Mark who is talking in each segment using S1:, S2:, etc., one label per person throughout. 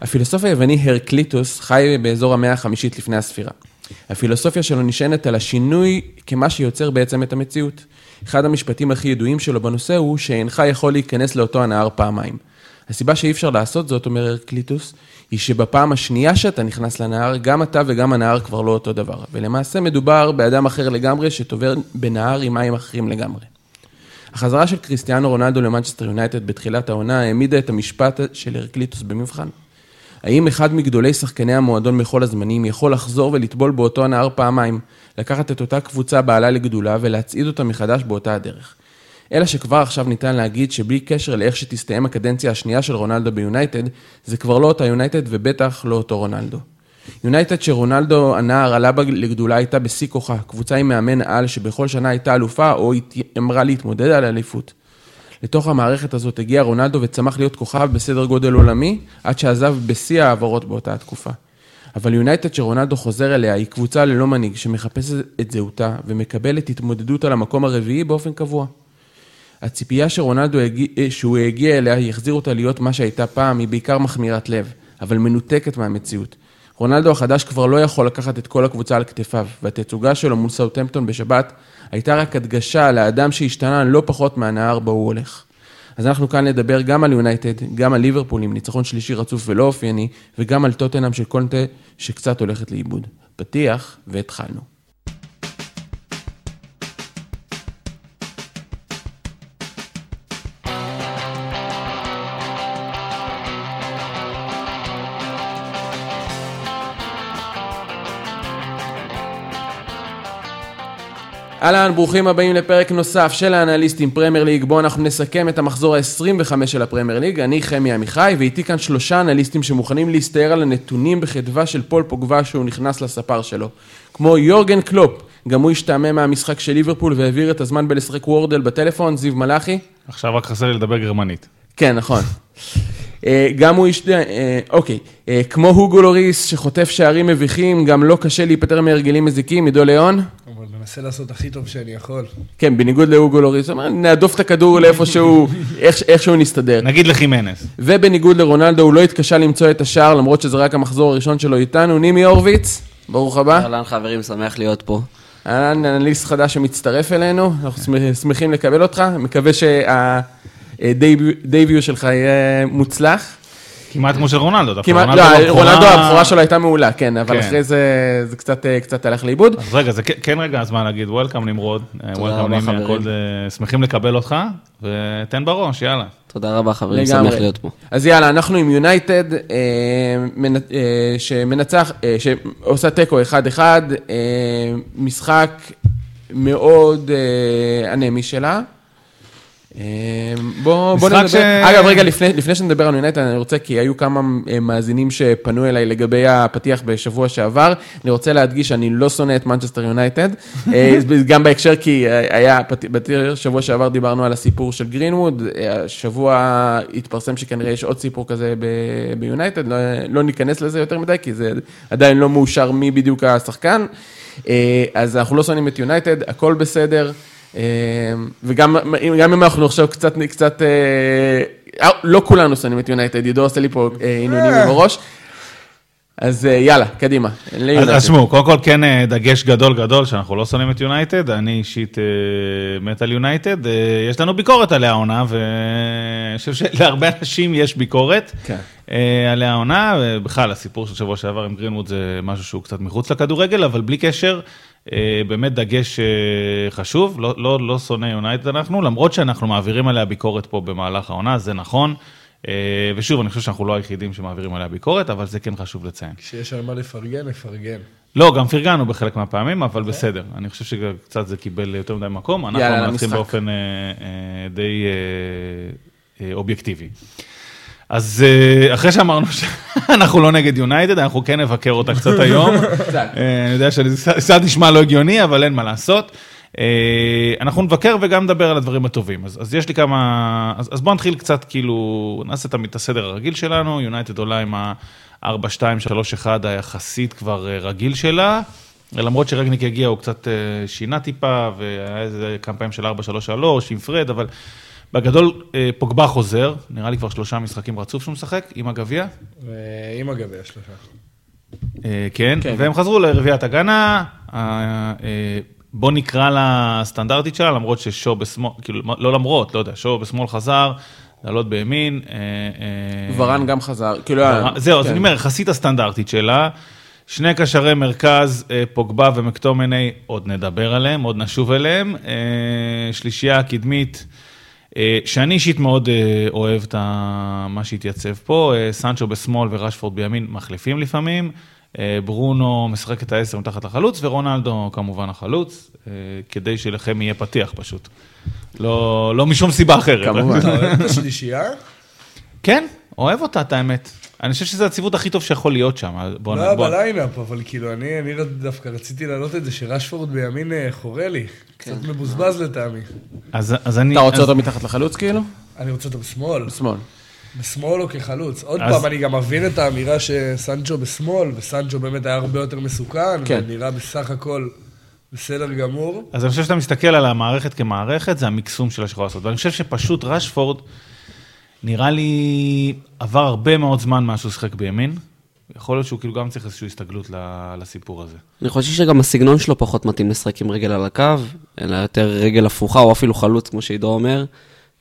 S1: הפילוסוף היווני הרקליטוס חי באזור המאה החמישית לפני הספירה. הפילוסופיה שלו נשענת על השינוי כמה שיוצר בעצם את המציאות. אחד המשפטים הכי ידועים שלו בנושא הוא שאינך יכול להיכנס לאותו הנהר פעמיים. הסיבה שאי אפשר לעשות זאת, אומר הרקליטוס, היא שבפעם השנייה שאתה נכנס לנהר, גם אתה וגם הנהר כבר לא אותו דבר. ולמעשה מדובר באדם אחר לגמרי שעובר בנהר עם מים אחרים לגמרי. החזרה של קריסטיאנו רונלדו למנצ'סטר יונייטד בתחילת העונה העמידה את המשפט של הרקליטוס במבחן. האם אחד מגדולי שחקני המועדון בכל הזמנים יכול לחזור ולטבול באותו הנהר פעמיים, לקחת את אותה קבוצה בעלה לגדולה ולהצעיד אותה מחדש באותה הדרך? אלא שכבר עכשיו ניתן להגיד שבלי קשר לאיך שתסתיים הקדנציה השנייה של רונלדו ביונייטד, זה כבר לא אותה יונייטד ובטח לא אותו רונלדו. יונייטד שרונלדו הנער עלה לגדולה הייתה בשיא כוחה, קבוצה עם מאמן על שבכל שנה הייתה אלופה או אמרה להתמודד על אליפות. לתוך המערכת הזאת הגיע רונלדו וצמח להיות כוכב בסדר גודל עולמי, עד שעזב בשיא ההעברות באותה התקופה. אבל יונייטד שרונלדו חוזר אליה היא קבוצה ללא מנהיג שמחפשת את זהותה ומקבלת התמודדות על המקום הרביעי באופן קבוע. הציפייה שרונלדו הגיע, שהוא הגיע אליה יחזיר אותה להיות מה שהייתה פעם היא בעיקר מחמירת לב, אבל מנותקת מהמציאות. רונלדו החדש כבר לא יכול לקחת את כל הקבוצה על כתפיו, והתצוגה שלו מול סאוטמפטון בשבת הייתה רק הדגשה לאדם שהשתנה לא פחות מהנהר בו הוא הולך. אז אנחנו כאן נדבר גם על יונייטד, גם על ליברפול עם ניצחון שלישי רצוף ולא אופייני, וגם על טוטנאם של קונטה שקצת הולכת לאיבוד. פתיח והתחלנו. אהלן, ברוכים הבאים לפרק נוסף של האנליסטים פרמייר ליג, בו אנחנו נסכם את המחזור ה-25 של הפרמייר ליג. אני חמי עמיחי, ואיתי כאן שלושה אנליסטים שמוכנים להסתער על הנתונים בחדווה של פול פוגבה כשהוא נכנס לספר שלו. כמו יורגן קלופ, גם הוא השתעמם מהמשחק של ליברפול והעביר את הזמן בלשחק וורדל בטלפון, זיו מלאכי.
S2: עכשיו רק חסר לי לדבר גרמנית.
S1: כן, נכון. אה, גם הוא השתעמם, אה, אוקיי, אה, כמו הוגו לוריס שחוטף שערים מביכים, גם לו קשה להיפטר מהרגלים מזיקים, עידו ליאון.
S3: אבל מנסה לעשות הכי טוב שאני יכול.
S1: כן, בניגוד להוגו לוריס, נהדוף את הכדור לאיפה שהוא, איך, איכשהו נסתדר.
S2: נגיד לחימנס.
S1: ובניגוד לרונלדו, הוא לא התקשה למצוא את השער, למרות שזה רק המחזור הראשון שלו איתנו. נימי הורוביץ, ברוך הבא.
S4: אהלן חברים, שמח להיות פה.
S1: אהלן, אנליסט חדש שמצטרף אלינו, אנחנו שמח- שמחים לקבל אותך, מקווה שהדייביו שלך יהיה מוצלח.
S2: כמעט כמו של רונלדו. דווקא
S1: כמעט,
S2: רונלדו
S1: לא,
S2: בבכורה-
S1: רונלדו הבכורה שלו הייתה מעולה, כן, אבל
S2: כן.
S1: אחרי זה זה קצת, אה, קצת הלך לאיבוד.
S2: אז רגע, זה כן- רגע הזמן להגיד וולקאם נמרוד.
S4: תודה
S2: וולקאם
S4: חברים.
S2: הכל אה, שמחים לקבל אותך, ותן בראש, יאללה.
S4: תודה רבה חברים,
S1: לגמרי.
S4: שמח להיות פה.
S1: אז יאללה, אנחנו עם יונייטד, אה, מנ- אה, שמנצח, אה, שעושה תיקו 1-1, אה, משחק מאוד אה, אנמי שלה. אה, בוא, בוא נדבר,
S2: ש-
S1: אגב רגע לפני, לפני שנדבר על יונייטד אני רוצה כי היו כמה אה, מאזינים שפנו אליי לגבי הפתיח בשבוע שעבר, אני רוצה להדגיש שאני לא שונא את מנצ'סטר יונייטד, אה, גם בהקשר כי היה, בשבוע שעבר דיברנו על הסיפור של גרינווד, השבוע התפרסם שכנראה יש עוד סיפור כזה ביונייטד, לא, לא ניכנס לזה יותר מדי כי זה עדיין לא מאושר מי בדיוק השחקן, אז אנחנו לא שונאים את יונייטד, הכל בסדר. אה, וגם גם אם אנחנו עכשיו קצת, קצת, אה, אה, לא כולנו שונאים את יונייטד, עידו עושה לי פה סימונים עם הראש. אז אה, יאללה, קדימה.
S2: אז
S1: ליונייטד.
S2: אז שמעו, קודם כל כן אה, דגש גדול גדול שאנחנו לא שונאים את יונייטד, אני אישית אה, מת על יונייטד, יש לנו ביקורת עליה העונה, ואני חושב שלהרבה אנשים יש ביקורת
S1: כן.
S2: עליה העונה, ובכלל הסיפור של שבוע שעבר עם גרינווד זה משהו שהוא קצת מחוץ לכדורגל, אבל בלי קשר, באמת דגש חשוב, לא, לא, לא שונא יונייטד אנחנו, למרות שאנחנו מעבירים עליה ביקורת פה במהלך העונה, זה נכון. אה, ושוב, אני חושב שאנחנו לא היחידים שמעבירים עליה ביקורת, אבל זה כן חשוב לציין.
S3: כשיש על מה לפרגן, לפרגן.
S2: לא, גם פרגנו בחלק מהפעמים, אבל בסדר. אני חושב שקצת זה קיבל יותר מדי מקום. אנחנו
S1: יאללה,
S2: מנצחים. באופן אה, אה, די אה, אה, אובייקטיבי. אז אה, אחרי שאמרנו שאנחנו לא נגד יונייטד, אנחנו כן נבקר אותה קצת היום. אה, אני יודע שזה קצת נשמע לא הגיוני, אבל אין מה לעשות. אה, אנחנו נבקר וגם נדבר על הדברים הטובים. אז, אז יש לי כמה... אז, אז בואו נתחיל קצת, כאילו, נעשה את הסדר הרגיל שלנו. יונייטד עולה עם ה-4, 2, 3, 1 היחסית כבר אה, רגיל שלה. למרות שרגניק הגיע, הוא קצת אה, שינה טיפה, והיה איזה כמה פעמים של 4, 3, 3 עם פרד, אבל בגדול, פוגבה חוזר, נראה לי כבר שלושה משחקים רצוף שהוא משחק, עם הגביע.
S3: עם הגביע שלושה.
S2: כן,
S1: כן.
S2: והם חזרו לרביעיית הגנה, בוא נקרא לה סטנדרטית שלה, למרות ששואו בשמאל, כאילו, לא למרות, לא יודע, שואו בשמאל חזר, לעלות בימין. אה, אה,
S1: ורן גם חזר, כאילו...
S2: ורן- זהו, אז
S1: כן.
S2: אני אומר, יחסית הסטנדרטית שלה. שני קשרי מרכז, אה, פוגבה ומקטומני, עוד נדבר עליהם, עוד נשוב אליהם. אה, שלישייה קדמית, אה, שאני אישית מאוד אה, אוהב את מה שהתייצב פה. אה, סנצ'ו בשמאל ורשפורד בימין מחליפים לפעמים. אה, ברונו משחק את העשר מתחת לחלוץ, ורונלדו כמובן החלוץ, אה, כדי שלכם יהיה פתיח פשוט. לא, לא משום סיבה אחרת.
S1: כמובן.
S3: אתה אוהב את השלישייה?
S2: כן, אוהב אותה, את האמת. אני חושב שזה הציוות הכי טוב שיכול להיות שם. בוא
S3: לא
S2: בוא-
S3: בליינאפ, אבל כאילו, אני אני דווקא רציתי להעלות את זה שרשפורד בימין אה, חורה לי. קצת מבוזבז לטעמי.
S2: אז, אז אני...
S1: אתה רוצה
S2: אז,
S1: אותו מתחת לחלוץ כאילו?
S3: אני רוצה אותו בשמאל.
S1: בשמאל.
S3: בשמאל או כחלוץ. עוד
S2: אז-
S3: פעם, אני גם מבין את האמירה שסנצ'ו בשמאל, וסנצ'ו באמת היה הרבה יותר מסוכן,
S1: כן.
S3: ונראה בסך הכל בסדר גמור.
S2: אז אני חושב שאתה מסתכל על המערכת כמערכת, זה המקסום שלה שיכול לעשות. ואני חושב שפשוט רשפורד, נראה לי, עבר הרבה מאוד זמן מאז שהוא שיחק בימין. יכול להיות שהוא כאילו גם צריך איזושהי הסתגלות ל- לסיפור הזה.
S4: אני חושב שגם הסגנון שלו פחות מתאים לשחק עם רגל על הקו, אלא יותר רגל הפוכה, או אפילו חלוץ, כמו שעידו אומר.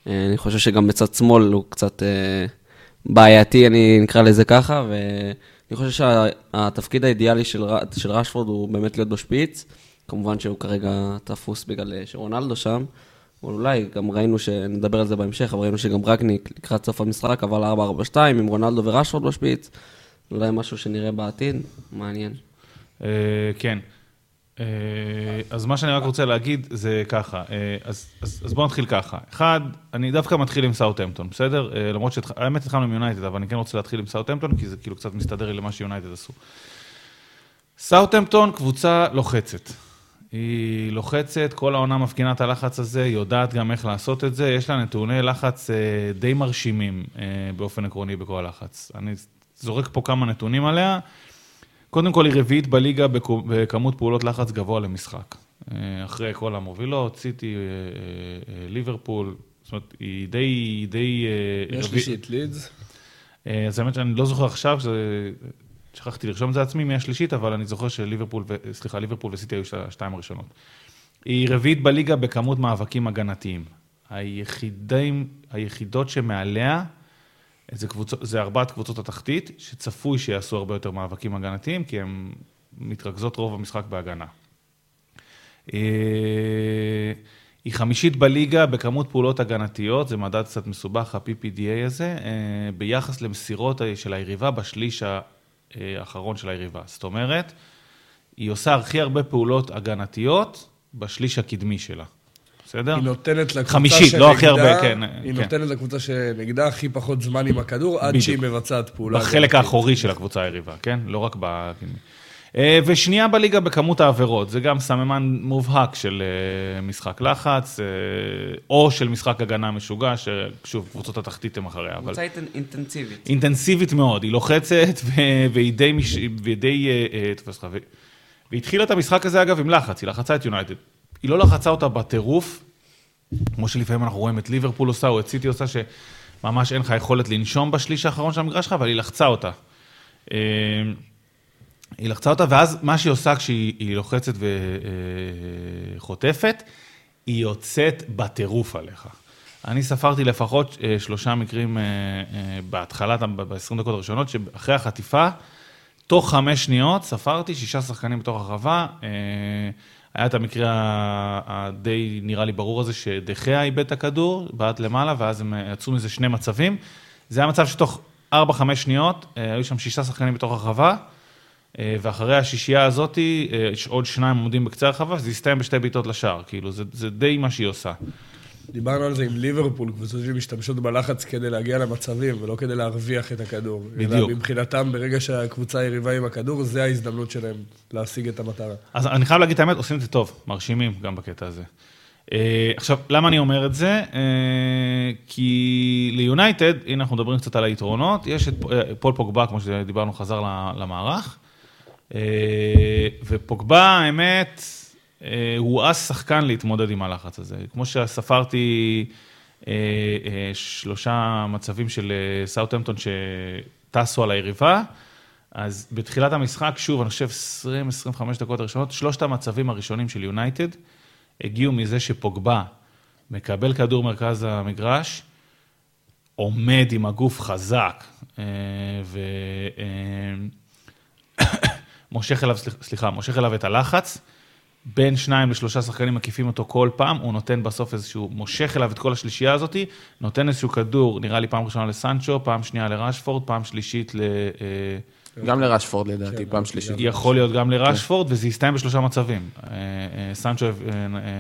S4: אה, אני חושב שגם בצד שמאל הוא קצת אה, בעייתי, אני נקרא לזה ככה, ואני חושב שהתפקיד האידיאלי של, של רשפורד הוא באמת להיות בשפיץ. כמובן שהוא כרגע תפוס בגלל אה, שרונלדו שם. אבל אולי גם ראינו, שנדבר על זה בהמשך, אבל ראינו שגם רגניק לקראת סוף המשחק עבר ל-4-4-2 עם רונלדו ורשפורד בשפיץ. אולי משהו שנראה בעתיד, מעניין.
S2: כן. אה, אז מה שאני רק רוצה להגיד זה ככה, אה, אז, אז, אז בואו נתחיל ככה. אחד, אני דווקא מתחיל עם סאוטהמפטון, בסדר? אה, למרות שהאמת התחלנו עם יונייטד, אבל אני כן רוצה להתחיל עם סאוטהמפטון, כי זה כאילו קצת מסתדר לי למה שיונייטד עשו. סאוטהמפטון קבוצה לוחצת. היא לוחצת, כל העונה מפגינה את הלחץ הזה, היא יודעת גם איך לעשות את זה, יש לה נתוני לחץ די מרשימים באופן עקרוני בכל הלחץ. אני זורק פה כמה נתונים עליה. קודם כל, היא רביעית בליגה בכמות פעולות לחץ גבוה למשחק. אה, אחרי כל המובילות, סיטי, אה, אה, ליברפול, זאת אומרת, היא די... די
S3: יש שיט לידס.
S2: אז האמת שאני לא זוכר עכשיו. שכחתי לרשום את זה לעצמי מי השלישית, אבל אני זוכר שליברפול, ו... סליחה, ליברפול וסיטי היו שתי- השתיים הראשונות. היא רביעית בליגה בכמות מאבקים הגנתיים. היחידים, היחידות שמעליה, זה, קבוצות, זה ארבעת קבוצות התחתית, שצפוי שיעשו הרבה יותר מאבקים הגנתיים, כי הן מתרכזות רוב המשחק בהגנה. אה, היא חמישית בליגה בכמות פעולות הגנתיות, זה מדד קצת מסובך, ה-PPDA הזה, אה, ביחס למסירות של היריבה בשליש האחרון של היריבה. זאת אומרת, היא עושה הכי הרבה פעולות הגנתיות בשליש הקדמי שלה. בסדר?
S3: היא נותנת לקבוצה
S2: חמישית, לא הכי הרבה, כן,
S3: היא
S2: כן.
S3: נותנת לקבוצה שנגדה הכי פחות זמן עם הכדור, עד
S2: בדיוק.
S3: שהיא מבצעת פעולה.
S2: בחלק. האחורי של הקבוצה היריבה, כן? לא רק בקדמי. אה, ושנייה בליגה בכמות העבירות, זה גם סממן מובהק של אה, משחק לחץ, אה, או של משחק הגנה משוגע, ששוב, קבוצות התחתית הן אחריה, אבל
S4: קבוצה אינטנסיבית.
S2: אינטנסיבית מאוד, היא לוחצת ו- והיא די, מש... והיא די אה, אה, תופס לך, ו- והיא התחילה את המשחק הזה אגב עם לחץ, היא לחצה את יונייטד. היא לא לחצה אותה בטירוף, כמו שלפעמים אנחנו רואים את ליברפול עושה, או את סיטי עושה, שממש אין לך יכולת לנשום בשליש האחרון של המגרש שלך, אבל היא לחצה אותה. אה, היא לחצה אותה, ואז מה שהיא עושה כשהיא היא לוחצת וחוטפת, היא יוצאת בטירוף עליך. אני ספרתי לפחות אה, שלושה מקרים אה, אה, בהתחלת, ב-20 דקות הראשונות, שאחרי החטיפה, תוך חמש שניות ספרתי שישה שחקנים בתוך הרחבה. היה את המקרה הדי נראה לי ברור הזה, שדחיה איבד את הכדור, בעט למעלה, ואז הם אה, יצאו מזה שני מצבים. זה היה מצב שתוך 4-5 שניות, אה, היו שם שישה שחקנים בתוך הרחבה, אה, ואחרי השישייה הזאת, יש עוד שניים עומדים בקצה הרחבה, וזה הסתיים בשתי בעיטות לשער. כאילו, זה, זה די מה שהיא עושה.
S3: דיברנו על זה עם ליברפול, קבוצות שמשתמשות בלחץ כדי להגיע למצבים, ולא כדי להרוויח את הכדור.
S2: בדיוק.
S3: אלא מבחינתם, ברגע שהקבוצה יריבה עם הכדור, זה ההזדמנות שלהם להשיג את המטרה.
S2: אז אני חייב להגיד את האמת, עושים את זה טוב, מרשימים גם בקטע הזה. אה, עכשיו, למה אני אומר את זה? אה, כי ליונייטד, הנה אנחנו מדברים קצת על היתרונות, יש את אה, פול פוגבה, כמו שדיברנו, חזר למערך, ופוגבה, האמת, הוא אז שחקן להתמודד עם הלחץ הזה. כמו שספרתי אה, אה, שלושה מצבים של אה, סאוטהמפטון שטסו על היריבה. אז בתחילת המשחק, שוב, אני חושב 20-25 דקות הראשונות, שלושת המצבים הראשונים של יונייטד הגיעו מזה שפוגבה מקבל כדור מרכז המגרש, עומד עם הגוף חזק, ומושך אליו, סליחה, מושך אליו את הלחץ. בין שניים לשלושה שחקנים מקיפים אותו כל פעם, הוא נותן בסוף איזשהו, מושך אליו את כל השלישייה הזאת, נותן איזשהו כדור, נראה לי פעם ראשונה לסנצ'ו, פעם שנייה לראשפורד, פעם שלישית ל...
S1: אה, גם לראשפורד לדעתי, פעם שלישית.
S2: יכול להיות גם לראשפורד, וזה הסתיים בשלושה מצבים. אה, אה, סנצ'ו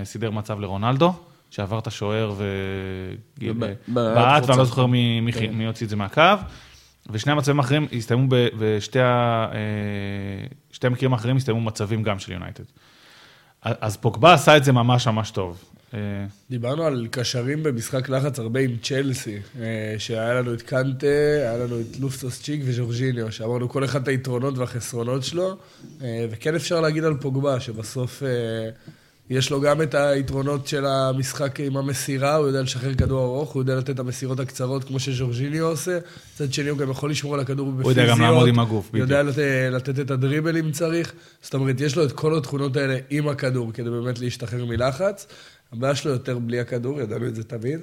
S2: סידר מצב לרונלדו, שעבר את השוער ובעט, ואני לא זוכר מי כן. הוציא את זה מהקו. ושני המצבים האחרים הסתיימו, ושתי המקרים האחרים הסתיימו מצבים גם של יונייטד. אז פוגבה עשה את זה ממש ממש טוב.
S3: אה, דיברנו על קשרים במשחק לחץ הרבה עם צ'לסי, אה, שהיה לנו את קנטה, היה לנו את לופטוס צ'יק וז'ורג'יניו, שאמרנו כל אחד את היתרונות והחסרונות שלו, אה, וכן אפשר להגיד על פוגבה, שבסוף יש לו גם את היתרונות של המשחק עם המסירה, הוא יודע לשחרר כדור ארוך, הוא יודע לתת את המסירות הקצרות כמו שז'ורג'יניו עושה. מצד שני, הוא גם יכול לשמור על הכדור בפיזיות.
S2: הוא יודע גם לעמוד עם הגוף,
S3: בדיוק. יודע לתת, לתת את הדריבל אם צריך. זאת אומרת, יש לו את כל התכונות האלה עם הכדור, כדי באמת להשתחרר מלחץ. הבעיה שלו יותר בלי הכדור, ידענו את זה תמיד.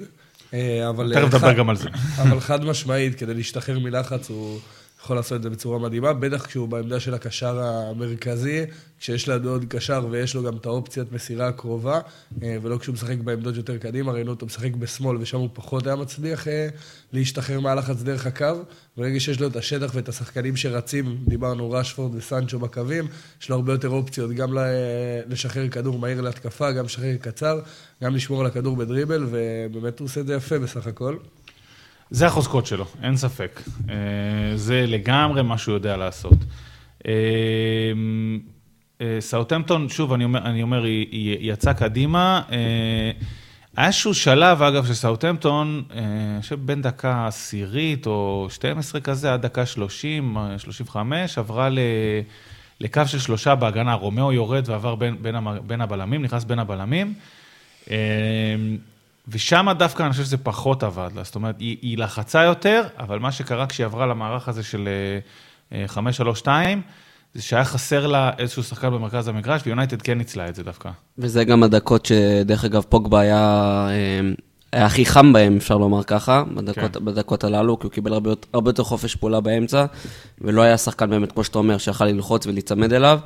S2: אה, אבל... תכף נדבר גם על זה.
S3: אבל חד משמעית, כדי להשתחרר מלחץ, הוא... יכול לעשות את זה בצורה מדהימה, בטח כשהוא בעמדה של הקשר המרכזי, כשיש לידו עוד קשר ויש לו גם את האופציית מסירה הקרובה, אה, ולא כשהוא משחק בעמדות יותר קדימה, ראינו אותו משחק בשמאל ושם הוא פחות היה מצליח אה, להשתחרר מהלחץ דרך הקו. ברגע שיש לו את השטח ואת השחקנים שרצים, דיברנו רשפורד וסנצ'ו בקווים, יש לו הרבה יותר אופציות, גם לשחרר כדור מהיר להתקפה, גם לשחרר קצר, גם לשמור על הכדור בדריבל, ובאמת הוא עושה את זה יפה בסך הכל.
S2: זה החוזקות שלו, אין ספק. אה, זה לגמרי מה שהוא יודע לעשות. אה, אה, סאוטמפטון, שוב, אני אומר, אני אומר היא, יצאה קדימה. היה איזשהו שלב, אגב, של סאוטהמפטון, אני חושב בין דקה עשירית או 12 כזה, עד דקה 30, 35, עברה ל... לקו של שלושה בהגנה, רומאו יורד ועבר בין, בין, בין הבלמים, נכנס בין הבלמים. ושם דווקא אני חושב שזה פחות עבד לה, זאת אומרת, היא, היא לחצה יותר, אבל מה שקרה כשהיא עברה למערך הזה של 5-3-2, אה, זה שהיה חסר לה איזשהו שחקן במרכז המגרש, ויונייטד כן ניצלה את זה דווקא.
S4: וזה גם הדקות שדרך אגב פוגבה היה, אה, היה הכי חם בהם, אפשר לומר ככה, בדקות, כן. בדקות הללו, כי הוא קיבל הרבה, הרבה יותר חופש פעולה באמצע, ולא היה שחקן באמת, כמו שאתה אומר, שיכול ללחוץ ולהיצמד אליו.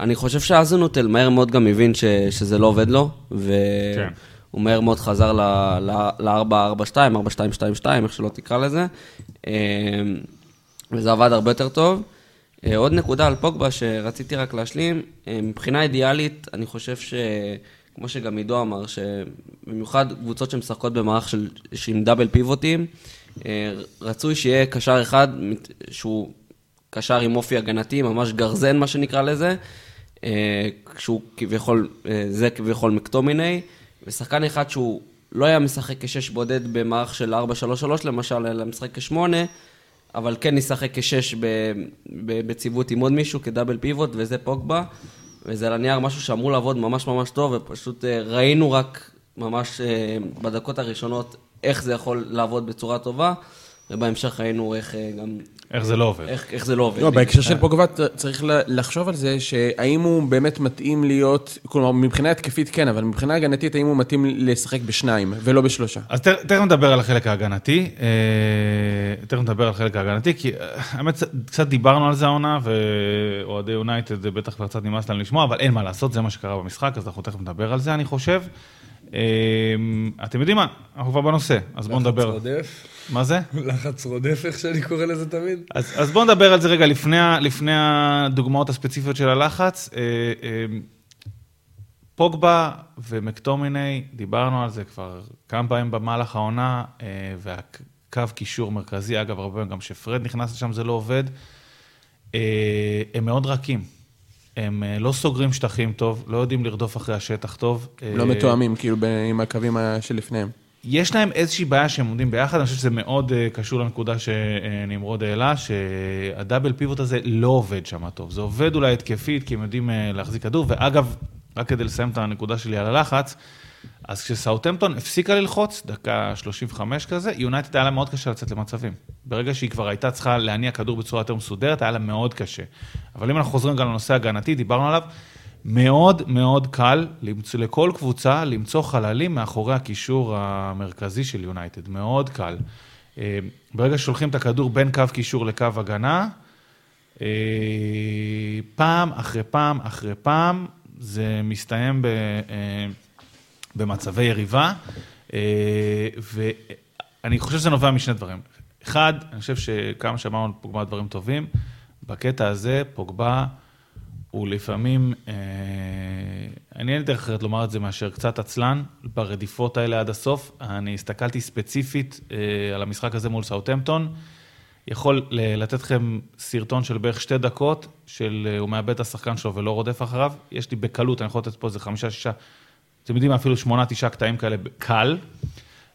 S4: אני חושב שאזנוטל מהר מאוד גם הבין ש, שזה לא עובד לו, והוא כן. מהר מאוד חזר ל-4-4-2, 4-2-2-2, איך שלא תקרא לזה, אמ, וזה עבד הרבה יותר טוב. אה, עוד נקודה על פוגבה שרציתי רק להשלים, אה, מבחינה אידיאלית, אני חושב ש... כמו שגם עידו אמר, שבמיוחד קבוצות שמשחקות במערך של, עם דאבל פיבוטים, אה, רצוי שיהיה קשר אחד שהוא קשר עם אופי הגנתי, ממש גרזן, מה שנקרא לזה, כשהוא כביכול, אה, זה כביכול מקטומיני, ושחקן אחד שהוא לא היה משחק כשש בודד במערך של 4-3-3 למשל, אלא משחק כשמונה, אבל כן ישחק כשש בציוות עם עוד מישהו, כדאבל פיבוט, וזה פוגבה, וזה על הנייר משהו שאמור לעבוד ממש ממש טוב, ופשוט אה, ראינו רק ממש בדקות הראשונות איך זה יכול לעבוד בצורה טובה. ובהמשך ראינו איך גם
S2: איך זה לא עובד.
S4: איך, איך זה לא עובד.
S1: לא, בהקשר של פוגבה צריך לחשוב על זה, שהאם הוא באמת מתאים להיות, כלומר, מבחינה התקפית כן, אבל מבחינה הגנתית, האם הוא מתאים לשחק בשניים, ולא בשלושה.
S2: אז תכף נדבר על החלק ההגנתי, אה, תכף נדבר על החלק ההגנתי, כי אה, האמת, קצת דיברנו על זה העונה, ואוהדי יונייטד בטח כבר קצת נמאס להם לשמוע, אבל אין מה לעשות, זה מה שקרה במשחק, אז אנחנו תכף נדבר על זה, אני חושב. אמ, אתם יודעים מה, אנחנו כבר בנושא, אז בואו נדבר.
S3: לחץ רודף.
S2: מה זה?
S3: לחץ רודף, איך שאני קורא לזה תמיד.
S2: אז, אז בואו נדבר על זה רגע לפני, לפני הדוגמאות הספציפיות של הלחץ. אה, אמ, פוגבה ומקטומיני, דיברנו על זה כבר כמה פעמים במהלך העונה, אה, והקו קישור מרכזי, אגב, הרבה פעמים גם כשפרד נכנס לשם זה לא עובד, אה, הם מאוד רכים. הם אה, לא סוגרים שטחים טוב, לא יודעים לרדוף אחרי השטח טוב.
S1: לא מתואמים, כאילו, עם הקווים שלפניהם.
S2: יש להם איזושהי בעיה שהם עומדים ביחד, אני חושב שזה מאוד אה, קשור לנקודה שנמרוד העלה, שהדאבל פיבוט הזה לא עובד שם טוב. זה עובד אולי התקפית, כי הם יודעים אה, להחזיק כדור, ואגב, רק כדי לסיים את הנקודה שלי על הלחץ, אז כשסאוטמפטון הפסיקה ללחוץ, דקה 35 כזה, יונייטד היה לה מאוד קשה לצאת למצבים. ברגע שהיא כבר הייתה צריכה להניע כדור בצורה יותר מסודרת, היה לה מאוד קשה. אבל אם אנחנו חוזרים גם לנושא הגנתי, דיברנו עליו, מאוד מאוד קל למצוא, לכל קבוצה למצוא חללים מאחורי הקישור המרכזי של יונייטד, מאוד קל. אה, ברגע ששולחים את הכדור בין קו קישור לקו הגנה, אה, פעם אחרי פעם אחרי פעם, זה מסתיים ב... במצבי יריבה, אה, ואני חושב שזה נובע משני דברים. אחד, אני חושב שכמה שאמרנו פוגבה דברים טובים, בקטע הזה פוגבה הוא לפעמים, אה, אני אין דרך אחרת לומר את זה מאשר קצת עצלן ברדיפות האלה עד הסוף. אני הסתכלתי ספציפית אה, על המשחק הזה מול סאוטמפטון. יכול לתת לכם סרטון של בערך שתי דקות, של הוא מאבד את השחקן שלו ולא רודף אחריו. יש לי בקלות, אני יכול לתת פה איזה חמישה, שישה אתם יודעים, אפילו שמונה, תשעה קטעים כאלה קל.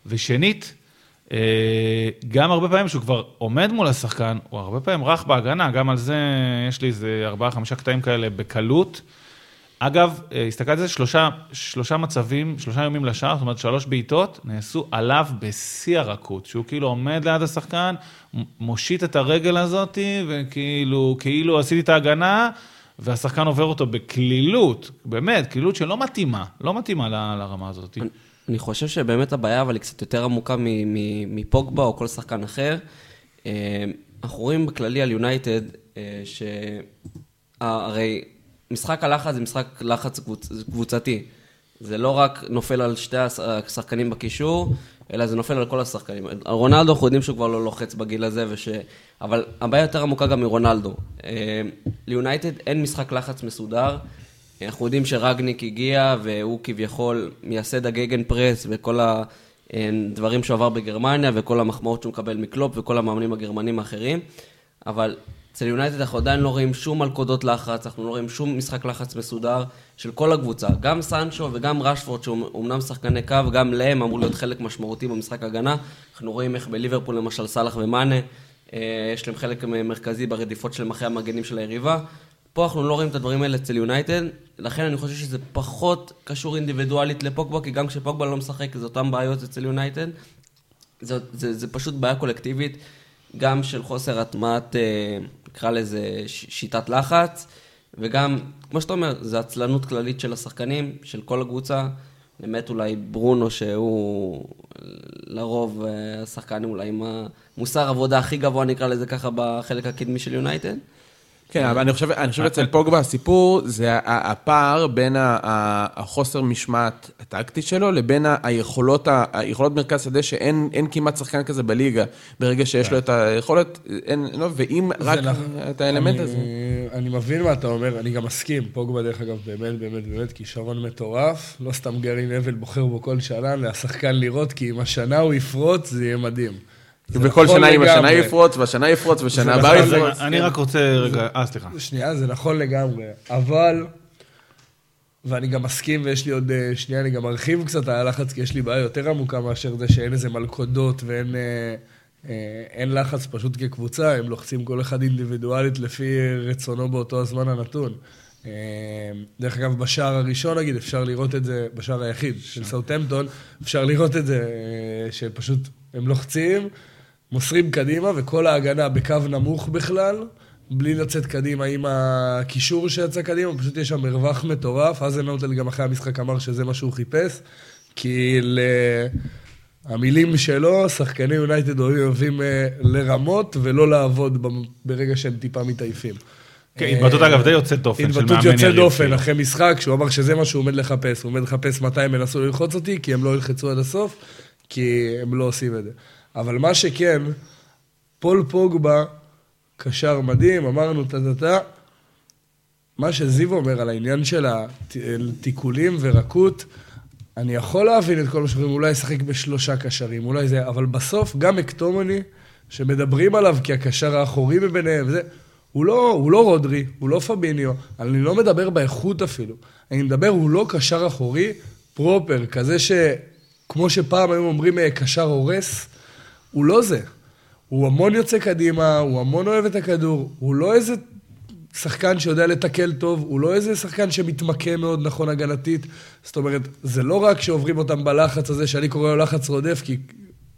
S2: ושנית, אה, גם הרבה פעמים שהוא כבר עומד מול השחקן, הוא הרבה פעמים רך בהגנה, גם על זה יש לי איזה ארבעה, חמישה קטעים כאלה בקלות. אגב, אה, הסתכלתי על זה, שלושה, שלושה מצבים, שלושה יומים לשער, זאת אומרת שלוש בעיטות, נעשו עליו בשיא הרכות, שהוא כאילו עומד ליד השחקן, מושיט את הרגל הזאת, וכאילו, כאילו עשיתי את ההגנה, והשחקן עובר אותו בקלילות, באמת, קלילות שלא מתאימה, לא מתאימה לרמה הזאת.
S4: אני, אני חושב שבאמת הבעיה, אבל היא קצת יותר עמוקה מפוגבה או כל שחקן אחר. אה, אנחנו רואים בכללי על יונייטד, אה, שהרי משחק הלחץ זה משחק לחץ קבוצ... קבוצתי. זה לא רק נופל על שתי השחקנים בקישור, אלא זה נופל על כל השחקנים. על רונלדו אנחנו יודעים שהוא כבר לא לוחץ בגיל הזה, וש... אבל הבעיה יותר עמוקה גם מרונלדו. אה, ליונייטד אין משחק לחץ מסודר. אנחנו יודעים שרגניק הגיע, והוא כביכול מייסד הגייגן פרס, וכל הדברים שהוא עבר בגרמניה, וכל המחמאות שהוא מקבל מקלופ, וכל המאמנים הגרמנים האחרים. אבל אצל יונייטד אנחנו עדיין לא רואים שום מלכודות לחץ, אנחנו לא רואים שום משחק לחץ מסודר של כל הקבוצה. גם סנצ'ו וגם רשפורד, אמנם שחקני קו, גם להם אמור להיות חלק משמעותי במשחק הגנה. אנחנו רואים איך בליברפול למשל סאלח ומאנה, אה, יש להם חלק מרכזי ברדיפות שלהם אחרי המגנים של היריבה. פה אנחנו לא רואים את הדברים האלה אצל יונייטד, לכן אני חושב שזה פחות קשור אינדיבידואלית לפוגבה, כי גם כשפוגבה לא משחק זה אותן בעיות אצל יונייטד. זה, זה, זה פשוט בעיה קולקטיבית, גם של חוסר הטמעת... אה, נקרא לזה שיטת לחץ, וגם, כמו שאתה אומר, זה עצלנות כללית של השחקנים, של כל הקבוצה. באמת אולי ברונו, שהוא לרוב אה, השחקן אולי עם המוסר עבודה הכי גבוה, נקרא לזה ככה, בחלק הקדמי של יונייטד.
S1: כן, אבל אני חושב, אני חושב אצל פוגבה הסיפור זה הפער בין החוסר משמעת הטקטית שלו לבין היכולות, היכולות מרכז שדה שאין כמעט שחקן כזה בליגה. ברגע שיש לו את היכולת, אין, לא, ואם רק את האלמנט הזה.
S3: אני מבין מה אתה אומר, אני גם מסכים. פוגבה, דרך אגב, באמת, באמת, באמת כישרון מטורף. לא סתם גרי נבל בוחר בו כל שנה, להשחקן לראות, כי אם השנה הוא יפרוץ, זה יהיה מדהים.
S1: וכל נכון שנה עם השנה יפרוץ, והשנה יפרוץ, ושנה הבאה נכון יפרוץ.
S2: אני רק רוצה רגע, אה, סליחה.
S3: שנייה, זה נכון לגמרי, אבל, ואני גם מסכים, ויש לי עוד, אה, שנייה, אני גם ארחיב קצת על הלחץ, כי יש לי בעיה יותר עמוקה מאשר זה שאין איזה מלכודות ואין אה, אין לחץ פשוט כקבוצה, הם לוחצים כל אחד אינדיבידואלית לפי רצונו באותו הזמן הנתון. דרך אגב, בשער הראשון, נגיד, אפשר לראות את זה, בשער היחיד של סאוטמפטון, אפשר לראות את זה, שפשוט הם לוחצים, מוסרים קדימה, וכל ההגנה בקו נמוך בכלל, בלי לצאת קדימה עם הקישור שיצא קדימה, פשוט יש שם מרווח מטורף. אז אנוטל גם אחרי המשחק אמר שזה מה שהוא חיפש, כי ל... המילים שלו, שחקני יונייטד אוהבים אה, לרמות ולא לעבוד ברגע שהם טיפה מתעייפים.
S2: כן, התבטאות אגב די יוצאת דופן של מאמן יריב.
S3: התבטאות יוצאת דופן אחרי משחק, שהוא אמר שזה מה שהוא עומד לחפש. הוא עומד לחפש מתי הם ינסו ללחוץ אותי, כי הם לא ילחצו עד הסוף, כי הם לא עושים את זה. אבל מה שכן, פול פוגבה, קשר מדהים, אמרנו טה-טה-טה. מה שזיו אומר על העניין של התיקולים ורקות, אני יכול להבין את כל מה שאומרים, אולי ישחק בשלושה קשרים, אולי זה, אבל בסוף גם מקטומני, שמדברים עליו כקשר האחורי מביניהם, וזה, הוא לא, הוא לא רודרי, הוא לא פביניו, אני לא מדבר באיכות אפילו. אני מדבר, הוא לא קשר אחורי פרופר, כזה ש... כמו שפעם היו אומרים אה, קשר הורס, הוא לא זה. הוא המון יוצא קדימה, הוא המון אוהב את הכדור, הוא לא איזה שחקן שיודע לתקל טוב, הוא לא איזה שחקן שמתמקם מאוד נכון הגנתית. זאת אומרת, זה לא רק שעוברים אותם בלחץ הזה, שאני קורא לו לחץ רודף, כי...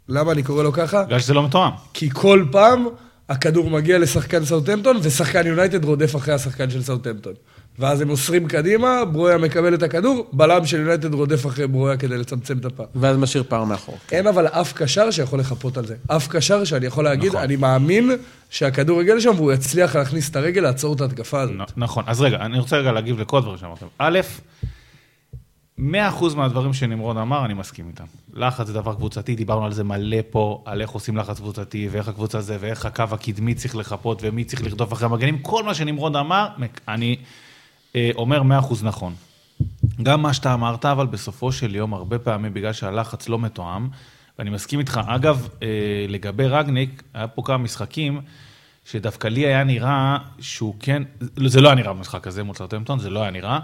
S3: למה אני קורא לו ככה?
S2: בגלל שזה לא מתואם.
S3: כי כל פעם הכדור מגיע לשחקן סאוטהמפטון, ושחקן יונייטד רודף אחרי השחקן של סאוטהמפטון. ואז הם מוסרים קדימה, ברויה מקבל את הכדור, בלם של יונייטד רודף אחרי ברויה כדי לצמצם את הפער.
S1: ואז משאיר פער מאחור.
S3: אין אבל אף קשר שיכול לחפות על זה. אף קשר שאני יכול להגיד,
S2: נכון.
S3: אני מאמין שהכדור יגיע לשם והוא יצליח להכניס את הרגל, לעצור את ההתקפה הזאת.
S2: נ- נכון, אז רגע, אני רוצה רגע להגיב לכל הדברים שאמרתם. א', 100% מהדברים שנמרוד אמר, אני מסכים איתם. לחץ זה דבר קבוצתי, דיברנו על זה מלא פה, על איך עושים לחץ קבוצתי, ואיך הקבוצה זה, ואיך הקו הקדמי צריך לחפות, ומי צריך לרדוף אחרי המגנים, כל מה שנמרוד אמר, אני אומר 100% נכון. גם מה שאתה אמרת, אבל בסופו של יום, הרבה פעמים, בגלל שהלחץ לא מתואם, ואני מסכים איתך, אגב, אה, לגבי רגניק, היה פה כמה משחקים, שדווקא לי היה נראה שהוא כן, זה לא היה נראה במשחק הזה מול סרטמפטון, זה לא היה נראה,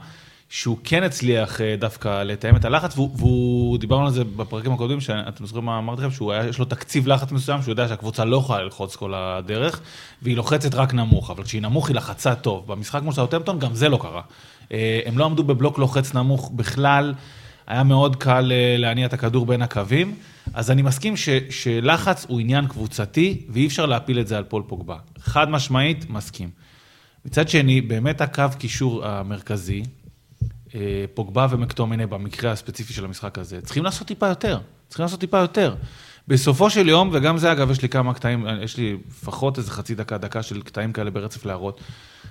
S2: שהוא כן הצליח אה, דווקא לתאם את הלחץ, והוא, והוא דיברנו על זה בפרקים הקודמים, שאתם זוכרים מה אמרתי לכם, שהוא היה, יש לו תקציב לחץ מסוים, שהוא יודע שהקבוצה לא יכולה ללחוץ כל הדרך, והיא לוחצת רק נמוך, אבל כשהיא נמוך היא לחצה טוב. במשחק מול סרטמפטון גם זה לא קרה. אה, הם לא עמדו בבלוק לוחץ נמוך בכלל, היה מאוד קל אה, להניע את הכדור בין הקווים, אז אני מסכים ש, שלחץ הוא עניין קבוצתי, ואי אפשר להפיל את זה על פול פוגבה. חד משמעית, מסכים. מצד שני, באמת הקו קישור המרכזי, פוגבה ומקטומיני במקרה הספציפי של המשחק הזה, צריכים לעשות טיפה יותר, צריכים לעשות טיפה יותר. בסופו של יום, וגם זה אגב, יש לי כמה קטעים, יש לי לפחות איזה חצי דקה, דקה של קטעים כאלה ברצף להראות.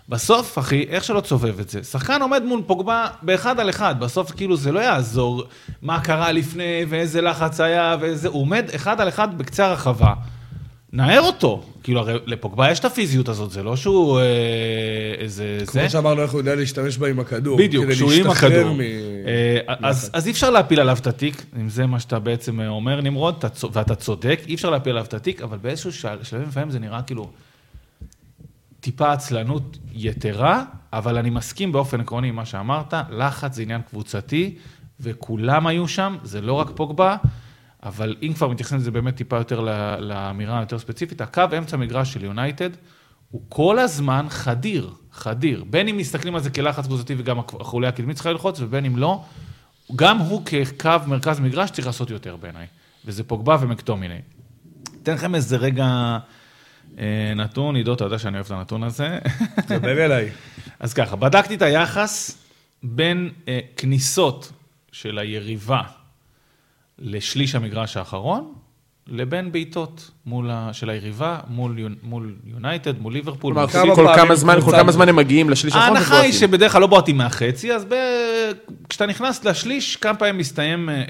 S2: בסוף, אחי, איך שלא תסובב את זה, שחקן עומד מול פוגבה באחד על אחד, בסוף כאילו זה לא יעזור מה קרה לפני ואיזה לחץ היה ואיזה, הוא עומד אחד על אחד בקצה הרחבה. נער אותו, כאילו הרי לפוגבה יש את הפיזיות הזאת, זה לא שהוא אה, איזה זה.
S3: כמו שאמרנו, איך הוא יודע להשתמש בה עם הכדור.
S2: בדיוק, שהוא עם הכדור.
S3: מ-
S2: אה, אז, אז אי אפשר להפיל עליו את התיק, אם זה מה שאתה בעצם אה, אומר, נמרוד, ואתה צודק, אי אפשר להפיל עליו את התיק, אבל באיזשהו שלב, לפעמים זה נראה כאילו טיפה עצלנות יתרה, אבל אני מסכים באופן עקרוני עם מה שאמרת, לחץ זה עניין קבוצתי, וכולם היו שם, זה לא רק פוגבה, אבל אם כבר מתייחסים לזה באמת טיפה יותר ל- לאמירה היותר ספציפית, הקו אמצע מגרש של יונייטד הוא כל הזמן חדיר, חדיר. בין אם מסתכלים על זה כלחץ קבוצתי וגם החוליה הקדמית צריכה ללחוץ, ובין אם לא, גם הוא כקו מרכז מגרש צריך לעשות יותר בעיניי, וזה פוגבה ומקטומיני. אתן לכם איזה רגע אה, נתון, עידו, אתה יודע שאני אוהב את הנתון הזה.
S3: דבר אליי.
S2: אז ככה, בדקתי את היחס בין אה, כניסות של היריבה לשליש המגרש האחרון, לבין בעיטות מול ה- של היריבה, מול יונ- מול יונייטד, מול ליברפול.
S1: כלומר,
S3: כמה
S1: כל כמה זמן, כל כמה זמן הם מגיעים לשליש האחרון
S2: ההנחה היא. שבדרך כלל לא בועטים מהחצי, אז ב... כשאתה נכנס לשליש, כמה פעמים מסתיים אה, אה, אה,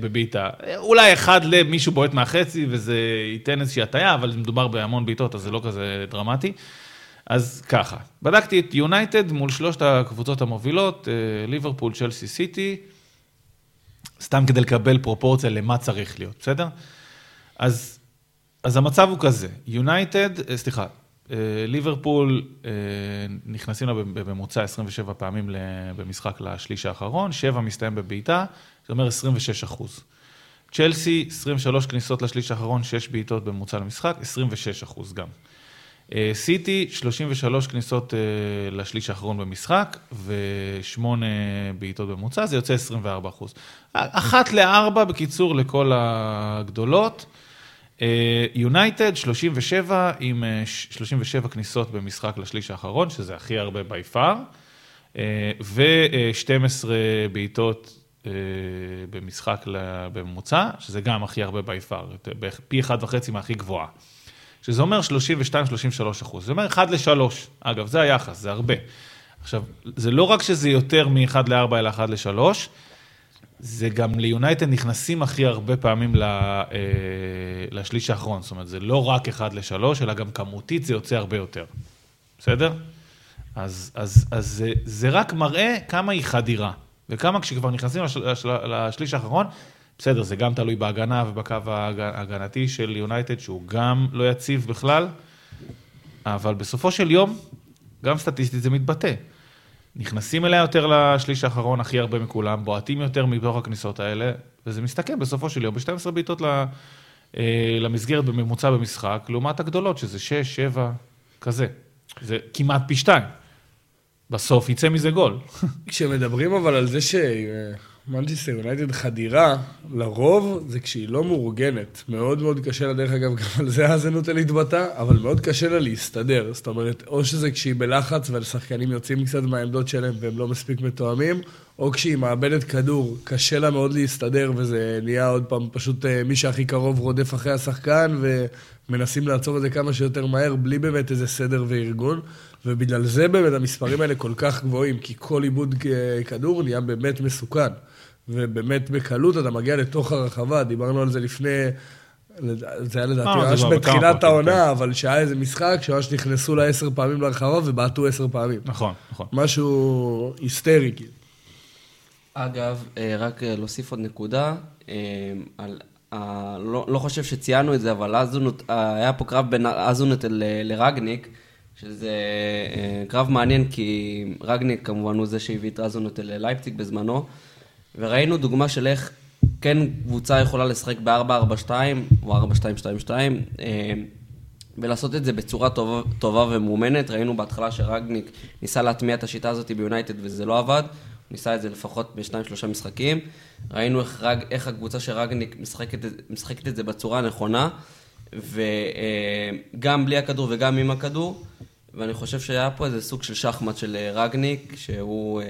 S2: בבעיטה. אולי אחד למישהו בועט מהחצי, וזה ייתן איזושהי הטעיה, אבל מדובר בהמון בעיטות, אז זה לא כזה דרמטי. אז ככה, בדקתי את יונייטד מול שלושת הקבוצות המובילות, אה, ליברפול, צ'לסי, סיטי, סתם כדי לקבל פרופורציה למה צריך להיות, בסדר? אז, אז המצב הוא כזה, יונייטד, אה, סליחה, אה, ליברפול אה, נכנסים לה בממוצע 27 פעמים במשחק לשליש האחרון, 7 מסתיים בבעיטה, זה אומר 26 אחוז. צ'לסי, 23 כניסות לשליש האחרון, 6 בעיטות בממוצע למשחק, 26 אחוז גם. אה, סיטי, 33 כניסות אה, לשליש האחרון במשחק, ושמונה בעיטות בממוצע, זה יוצא 24 אחוז. אחת לארבע, בקיצור, לכל הגדולות. אה, יונייטד, 37, עם אה, ש- 37 כניסות במשחק לשליש האחרון, שזה הכי הרבה בי פאר, ו-12 בעיטות במשחק בממוצע, שזה גם הכי הרבה בי פאר, פי אחד וחצי מהכי גבוהה. שזה אומר 32-33 אחוז. זה אומר 1 ל-3. אגב, זה היחס, זה הרבה. עכשיו, זה לא רק שזה יותר מ-1 ל-4, אלא 1 ל-3, זה גם ליונייטד נכנסים הכי הרבה פעמים ל, אה, לשליש האחרון. זאת אומרת, זה לא רק 1 ל-3, אלא גם כמותית זה יוצא הרבה יותר. בסדר? אז, אז, אז זה, זה רק מראה כמה היא חדירה, וכמה כשכבר נכנסים לשל, לשל, לשליש האחרון, בסדר, זה גם תלוי בהגנה ובקו ההג- ההגנתי של יונייטד, שהוא גם לא יציב בכלל, אבל בסופו של יום, גם סטטיסטית זה מתבטא. נכנסים אליה יותר לשליש האחרון הכי הרבה מכולם, בועטים יותר מתוך הכניסות האלה, וזה מסתכם בסופו של יום ב-12 בעיטות אה, למסגרת בממוצע במשחק, לעומת הגדולות, שזה 6, 7, כזה. זה כמעט פי שתיים. בסוף יצא מזה גול.
S3: כשמדברים אבל על זה שמנצ'סטר יונייטד חדירה, לרוב זה כשהיא לא מאורגנת. מאוד מאוד קשה לה, דרך אגב, גם על זה האזנות להתבטא, אבל מאוד קשה לה להסתדר. זאת אומרת, או שזה כשהיא בלחץ והשחקנים יוצאים קצת מהעמדות שלהם והם לא מספיק מתואמים, או כשהיא מאבדת כדור, קשה לה מאוד להסתדר, וזה נהיה עוד פעם פשוט אה, מי שהכי קרוב רודף אחרי השחקן, ומנסים לעצור את זה כמה שיותר מהר, בלי באמת איזה סדר וארגון. ובגלל זה באמת המספרים האלה כל כך גבוהים, כי כל עיבוד כדור נהיה באמת מסוכן. ובאמת בקלות אתה מגיע לתוך הרחבה, דיברנו על זה לפני, זה היה לדעתי
S2: אה,
S3: ממש בתחילת העונה,
S2: כן.
S3: אבל שהיה איזה משחק שממש נכנסו לה עשר פעמים לרחבה ובעטו עשר פעמים.
S2: נכון, נכון.
S3: משהו היסטרי, כאילו.
S4: אגב, אה, רק אה, להוסיף עוד נקודה, על, לא, לא חושב שציינו את זה, אבל אזונות, היה פה קרב בין אזונות ל- לרגניק, שזה קרב מעניין, כי רגניק כמובן הוא זה שהביא את אזונות ללייפציג בזמנו, וראינו דוגמה של איך כן קבוצה יכולה לשחק ב-4-4-2 או 4-2-2-2, אה, ולעשות את זה בצורה טובה, טובה ומאומנת. ראינו בהתחלה שרגניק ניסה להטמיע את השיטה הזאת ביונייטד וזה לא עבד. הוא ניסה את זה לפחות בשניים שלושה משחקים. ראינו איך, רג, איך הקבוצה של רגניק משחקת, משחקת את זה בצורה הנכונה, וגם בלי הכדור וגם עם הכדור. ואני חושב שהיה פה איזה סוג של שחמט של אה, רגניק, שהוא אה,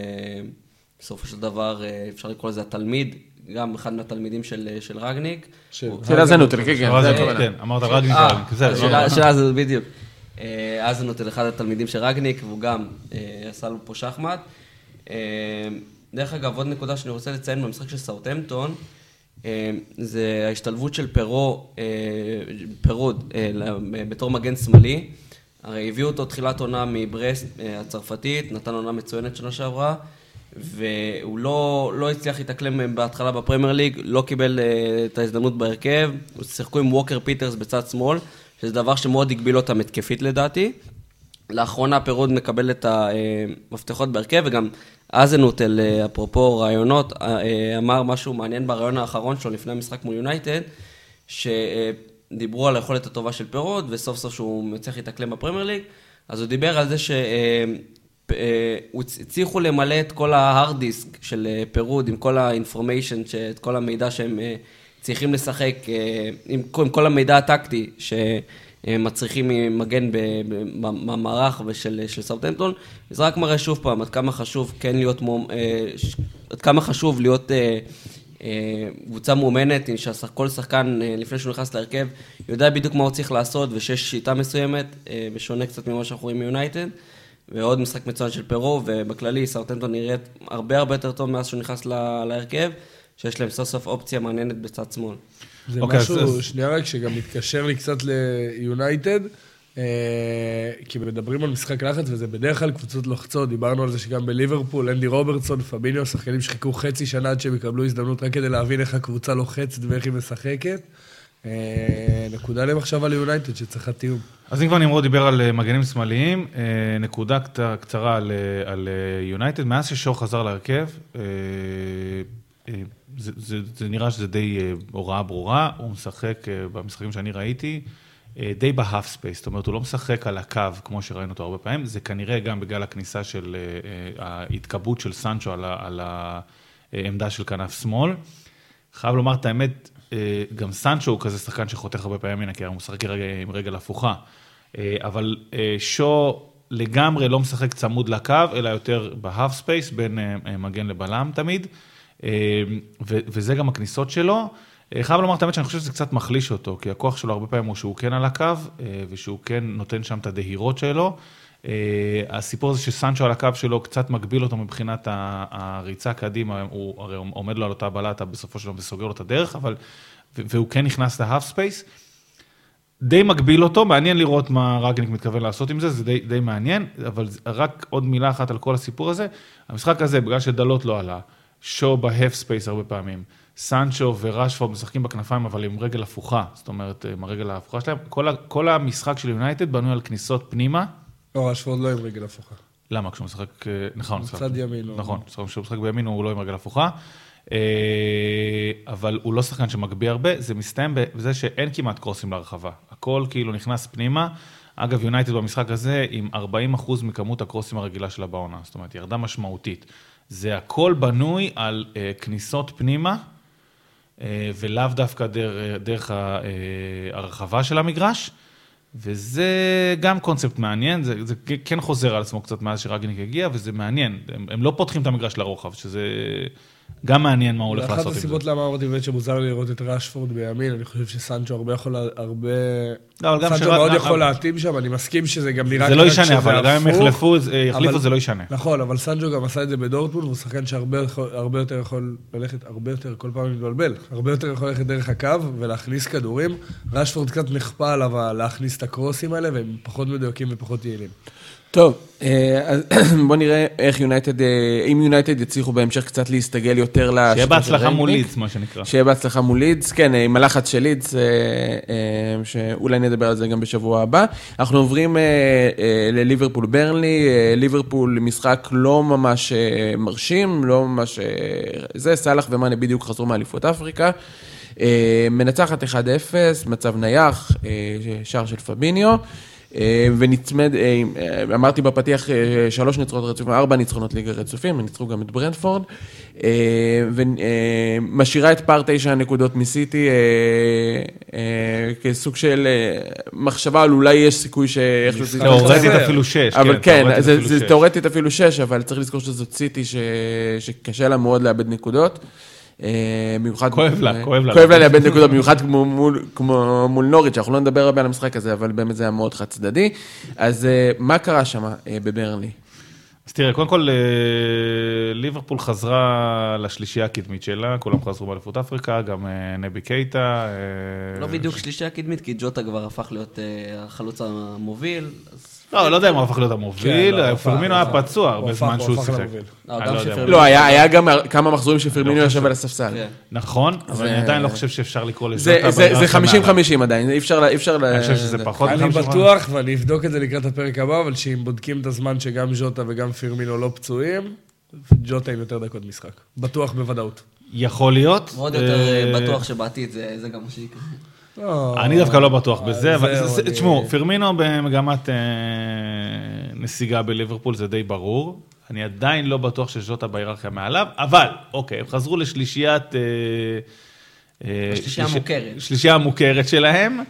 S4: בסופו של דבר, אה, אפשר לקרוא לזה התלמיד, גם אחד מהתלמידים של, אה, של רגניק.
S3: של-
S4: הוא-
S1: של הזנות, כן, כן, זה
S2: זה-
S1: הכוונה.
S2: כן, אמרת רגניק,
S4: אה,
S2: רגניק, זה,
S4: השאלה-
S2: לא-
S4: הזאת בדיוק. אה, אז זה אחד התלמידים של רגניק, והוא גם אה, עשה לו פה שחמט. אה, דרך אגב, עוד נקודה שאני רוצה לציין במשחק של סאוטהמפטון, אה, זה ההשתלבות של פרו, אה, פירו אה, ל- בתור מגן שמאלי. הרי הביאו אותו תחילת עונה מברסט אה, הצרפתית, נתן עונה מצוינת שנה שעברה, והוא לא, לא הצליח להתאקלם בהתחלה בפרמייר ליג, לא קיבל אה, את ההזדמנות בהרכב, הם שיחקו עם ווקר פיטרס בצד שמאל, שזה דבר שמאוד הגביל אותם התקפית לדעתי. לאחרונה פירו מקבל את המפתחות בהרכב, וגם הזנהוטל, אה, אפרופו רעיונות, אה, אמר משהו מעניין בריאיון האחרון שלו לפני המשחק מול יונייטד, שדיברו על היכולת הטובה של פירו, וסוף סוף שהוא מצליח להתאקלם בפרמייר ליג, אז הוא דיבר על זה ש... אה, הצליחו למלא את כל ה hard disk של אה, פירו עם כל ה information, את כל המידע שהם אה, צריכים לשחק, עם כל, המידע הטקטי שמצריכים ב- במערך ושל של סאוטהמפטון. זה רק מראה שוב פעם עד כמה חשוב כן להיות, עד כמה חשוב להיות קבוצה מאומנת, שכל שחקן לפני שהוא נכנס להרכב יודע בדיוק מה הוא צריך לעשות ושיש שיטה מסוימת, בשונה קצת ממה שאנחנו רואים מיונייטד. ועוד משחק מצוין של פרו, ובכללי סאוטנטון נראית הרבה הרבה יותר טוב מאז שהוא נכנס לה- להרכב, שיש להם סוף סוף אופציה מעניינת בצד שמאל.
S3: זה
S2: אוקיי,
S3: משהו,
S2: אז-
S3: שנייה רק, שגם מתקשר לי קצת ליונייטד, אה, כי מדברים על משחק לחץ, וזה בדרך כלל קבוצות לוחצות, דיברנו על זה שגם בליברפול, אנדי רוברטסון, פביניו, שחקנים שחיכו חצי שנה עד שהם יקבלו הזדמנות רק כדי להבין איך הקבוצה לוחצת ואיך היא משחקת. אה, נקודה להם עכשיו על יונייטד, שצריכה תיאום.
S2: אז אם כבר נמרוד דיבר על אה, מגנים שמאליים, אה, נקודה קצרה על, יונייטד, מאז ששואו חזר להרכב, זה, זה, זה נראה שזה די אה, הוראה ברורה, הוא משחק במשחקים שאני ראיתי, די ב half space, זאת אומרת, הוא לא משחק על הקו, כמו שראינו אותו הרבה פעמים, זה כנראה גם בגלל הכניסה של ההתקבעות של סנצ'ו על, על העמדה של כנף שמאל. חייב לומר את האמת, גם סנצ'ו הוא כזה שחקן שחותך הרבה פעמים מן הקרן, הוא משחק רגע, עם רגל הפוכה. אה, אבל אה, שו לגמרי לא משחק צמוד לקו, אלא יותר ב half space, בין אה, אה, מגן לבלם תמיד, אה, וזה גם הכניסות שלו. אה, חייב לומר את האמת שאני חושב שזה קצת מחליש אותו, כי הכוח שלו הרבה פעמים הוא שהוא כן על הקו, אה, ושהוא כן נותן שם את הדהירות שלו. אה, הסיפור הזה שסנצ'ו על הקו שלו קצת מגביל אותו מבחינת הריצה קדימה, הוא הרי עומד לו על אותה בלטה בסופו של דבר וסוגר לו את הדרך, אבל, והוא כן נכנס ל half space. די מגביל אותו, מעניין לראות מה רנגניק מתכוון לעשות עם זה, זה די, די מעניין, אבל רק עוד מילה אחת על כל הסיפור הזה. המשחק הזה, בגלל שדלות לא עלה, שואו ב half space הרבה פעמים, סנצ'ו ורשפורד משחקים בכנפיים, אבל עם רגל הפוכה, זאת אומרת, עם הרגל ההפוכה שלהם, כל, כל המשחק של יונייטד בנוי על כניסות פנימה.
S3: לא, רשפורד לא עם רגל הפוכה.
S2: למה? כשהוא משחק, אה, נכון, הוא משחק-
S3: צד ימין.
S2: נכון, כשהוא משחק בימין הוא לא עם רגל הפוכה, אה, אבל הוא לא שחקן שמגביה הרבה, זה מסתיים בזה שאין כמעט קרוסים לרחבה, הכל כאילו נכנס פנימה, אגב, יונייטד במשחק הזה עם 40% מכמות הקרוסים הרגילה שלה בעונה, זאת אומרת, ירדה משמעותית. זה הכל בנוי על uh, כניסות פנימה, uh, ולאו דווקא דרך, דרך הרחבה של המגרש. וזה גם קונספט מעניין, זה, זה כן חוזר על עצמו קצת מאז שרגניק הגיע, וזה מעניין. הם, הם לא פותחים את המגרש לרוחב, שזה גם מעניין מה הוא הולך לעשות עם זה.
S3: אחת הסיבות למה אמרתי באמת שמוזר לי לראות את ראשפורד בימין, אני חושב שסנצ'ו הרבה יכול, הרבה... לא, אבל גם סנצ'ו מאוד יכול להתאים שם, אני מסכים שזה גם נראה
S2: זה לא ישנה, אבל גם אם יחליפו, יחליפו זה לא ישנה.
S3: נכון, אבל סנצ'ו גם עשה את זה בדורטמונד, והוא שחקן שהרבה יותר יכול ללכת, הרבה יותר, כל פעם מתבלבל, הרבה יותר יכול ללכת דרך הקו ולהכניס כדורים. ראשפורד קצת נכפה עליו להכניס את הקרוסים האלה, והם פחות מדויקים ופחות יעילים.
S1: טוב, אה, אז בוא נראה איך יונייטד, אה, אם יונייטד יצליחו בהמשך קצת להסתגל יותר
S2: לשיטה שיהיה בהצלחה מול לידס, מה שנקרא.
S1: שיהיה בהצלחה מול לידס, כן, עם הלחץ של לידס, אה, שאולי נדבר על זה גם בשבוע הבא. אנחנו עוברים לליברפול ברנלי, ליברפול משחק לא ממש מרשים, לא ממש... זה, סאלח ומאנה בדיוק חזרו מאליפות אפריקה. מנצחת 1-0, מצב נייח, שער של פביניו. אה, ונצמד, אה, אה, אמרתי בפתיח שלוש ניצחונות רצופים, ארבע ניצחונות ליגה רצופים, הם ניצחו גם את ברנדפורד, ומשאירה את פער תשע הנקודות מסיטי כסוג של מחשבה על אולי יש סיכוי ש...
S2: תאורטית אפילו שש,
S1: אבל כן, זה תאורטית אפילו שש, אבל צריך לזכור שזאת סיטי שקשה לה מאוד לאבד נקודות.
S2: אה, במיוחד... כואב לה,
S1: כואב לה. כואב לה לאבד נקודות, במיוחד כמו מול, נוריץ', אנחנו לא נדבר הרבה על המשחק הזה, אבל באמת זה היה מאוד חד צדדי. אז אה, מה קרה שם אה, בברנלי?
S2: אז תראה, קודם כל, ליברפול חזרה לשלישייה הקדמית שלה, כולם חזרו באליפות אפריקה, גם נבי קייטה.
S4: לא בדיוק שלישייה קדמית, כי ג'וטה כבר הפך להיות החלוץ המוביל, אז
S2: לא, לא יודע אם הוא הפך להיות המוביל, כן, לא, פרמינו היה פצוע הרבה זמן שהוא שיחק.
S1: לא, לא היה גם כמה מחזורים שפרמינו יושב על הספסל. כן.
S2: נכון, אבל אני עדיין לא חושב שאפשר לקרוא
S1: לזה. זה 50-50 עדיין, אי אפשר...
S2: אני חושב שזה פחות
S3: מ-50. אני בטוח, ואני אבדוק את זה לקראת הפרק הבא, אבל שאם בודקים את הזמן שגם ז'וטה וגם פרמינו לא פצועים, ג'וטה עם יותר דקות משחק. בטוח בוודאות.
S2: יכול להיות.
S4: מאוד יותר אה, בטוח שבעתיד זה גם מה שיקרה.
S2: לא. אני דווקא לא בטוח בזה, אבל תשמעו, פרמינו במגמת אה, נסיגה בליברפול, זה די ברור. אני עדיין לא בטוח שז'וטה בהיררכיה מעליו, אבל, אוקיי, הם חזרו לשלישיית... אה,
S4: אה, השלישייה המוכרת.
S2: שלישייה המוכרת שלהם.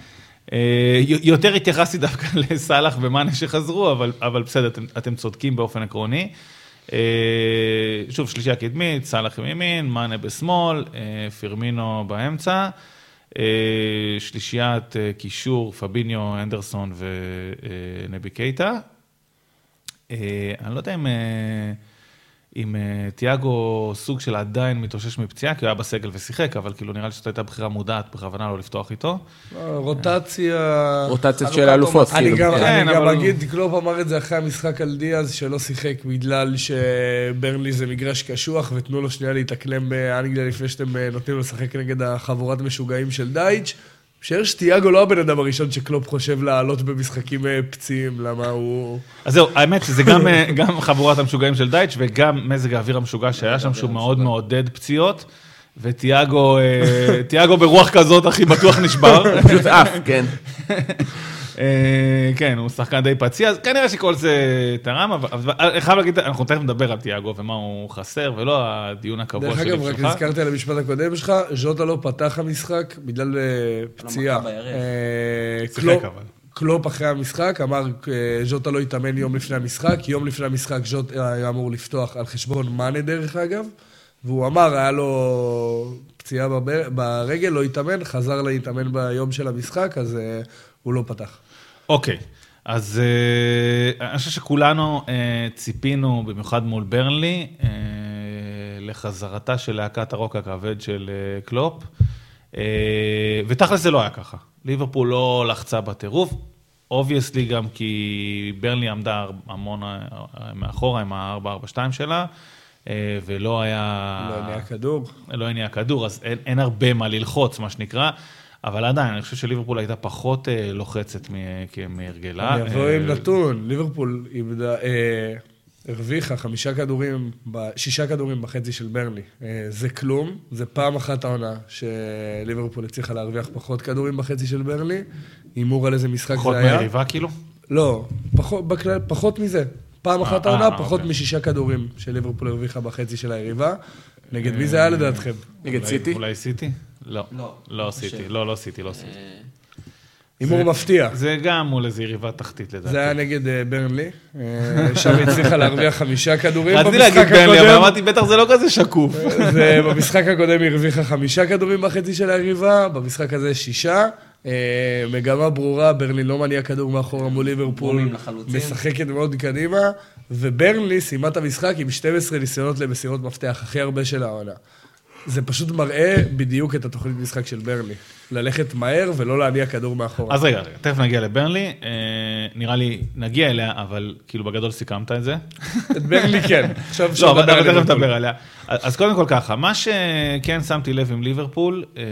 S2: יותר התייחסתי דווקא לסאלח ומאנה שחזרו, אבל, אבל בסדר, אתם, אתם צודקים באופן עקרוני. שוב, שלישייה קדמית, סאלח מימין, מאנה בשמאל, פירמינו באמצע. אה, שלישיית אה, קישור, פביניו, אנדרסון ונבי קייטה. אה, אני לא יודע אם... אם תיאגו סוג של עדיין מתאושש מפציעה, כי הוא היה בסגל ושיחק, אבל כאילו נראה לי שזאת הייתה בחירה מודעת בכוונה לא לפתוח איתו.
S3: רוטציה...
S1: רוטציה של האלופות,
S3: כאילו. אני גם אגיד, קלופ אמר את זה אחרי המשחק על דיאז, שלא שיחק בגלל שברנלי זה מגרש קשוח, ותנו לו שנייה להתאקלם באנגליה לפני שאתם נותנים לו לשחק נגד החבורת משוגעים של דייץ'. משער שתיאגו לא הבן אדם הראשון שקלופ חושב לעלות במשחקים אה, פציעים, למה הוא...
S2: אז זהו, האמת שזה גם, אה, גם חבורת המשוגעים של דייטש וגם מזג האוויר המשוגע שהיה שם, שהוא מאוד מעודד פציעות. ותיאגו, אה, תיאגו ברוח כזאת, הכי בטוח נשבר.
S1: פשוט עף, כן.
S2: אה, כן, הוא שחקן די פציע, אז כנראה שכל זה תרם, אבל אני חייב להגיד, אנחנו תכף נדבר על תיאגו ומה הוא חסר, ולא הדיון הקבוע שלי
S3: שלך. דרך אגב, רק נזכרתי על המשפט הקודם שלך, ז'וטה לא פתח המשחק בגלל אה, פציעה.
S2: שיחק אבל.
S3: קלופ אחרי המשחק אמר, ז'וטה לא התאמן יום לפני המשחק, יום לפני המשחק ז'וטה היה אמור לפתוח על חשבון מאנה דרך אגב. והוא אמר, היה לו פציעה ברגל, לא התאמן, חזר להתאמן ביום של המשחק, אז הוא לא פתח.
S2: אוקיי. אז uh, אני חושב שכולנו uh, ציפינו, במיוחד מול ברנלי, uh, לחזרתה של להקת הרוק הכבד של קלופ, ותכל'ס זה לא היה ככה. ליברפול לא לחצה בטירוף, obviously גם כי ברנלי עמדה המון מאחורה עם ה-442 שלה. אה, ולא היה...
S3: לא הניע כדור.
S2: לא הניע כדור, אז אין, אין הרבה מה ללחוץ, מה שנקרא. אבל עדיין, אני חושב שליברפול הייתה פחות אה, לוחצת מהרגלה.
S3: אני אבוא עם אה, נתון, ליברפול איבדה, אה, הרוויחה חמישה כדורים, שישה כדורים בחצי של ברני. אה, זה כלום, זה פעם אחת העונה שליברפול הצליחה להרוויח פחות כדורים בחצי של ברני. הימור על איזה משחק זה היה.
S2: פחות מהיריבה כאילו?
S3: לא, פחות, בכלל, פחות מזה. פעם אחת העונה, פחות
S2: אוקיי.
S3: משישה כדורים שליברפול הרוויחה בחצי של היריבה. נגד מי זה היה לדעתכם?
S1: נגד סיטי?
S2: אולי סיטי? לא.
S4: לא,
S2: לא
S4: לא
S2: סיטי. לא, לא סיטי, לא סיטי.
S4: אה,
S3: הימור מפתיע.
S2: זה גם מול איזו יריבה תחתית לדעתי.
S3: זה היה נגד אה, ברנלי, אה, שם היא הצליחה להרוויח חמישה כדורים
S2: רציתי
S3: במשחק
S2: להגיד ברנלי, אבל
S3: הקודם.
S2: אמרתי, בטח זה לא כזה שקוף.
S3: ובמשחק הקודם היא הרוויחה חמישה כדורים בחצי של היריבה, במשחק הזה שישה. מגמה ברורה, ברנלי לא מניע כדור מאחורה מול ליברפול. משחקת מאוד קדימה, וברנלי סיימה את המשחק עם 12 ניסיונות למסירות מפתח, הכי הרבה של העונה. זה פשוט מראה בדיוק את התוכנית משחק של ברנלי. ללכת מהר ולא להניע כדור מאחורה.
S2: אז רגע, רגע, תכף נגיע לברנלי. אה, נראה לי נגיע אליה, אבל כאילו בגדול סיכמת את זה.
S3: את ברנלי כן. עכשיו אפשר
S2: לא, אבל
S3: לדבר על
S2: תכף. נדבר עליה. אז קודם כל ככה, מה שכן שמתי לב עם ליברפול, אה,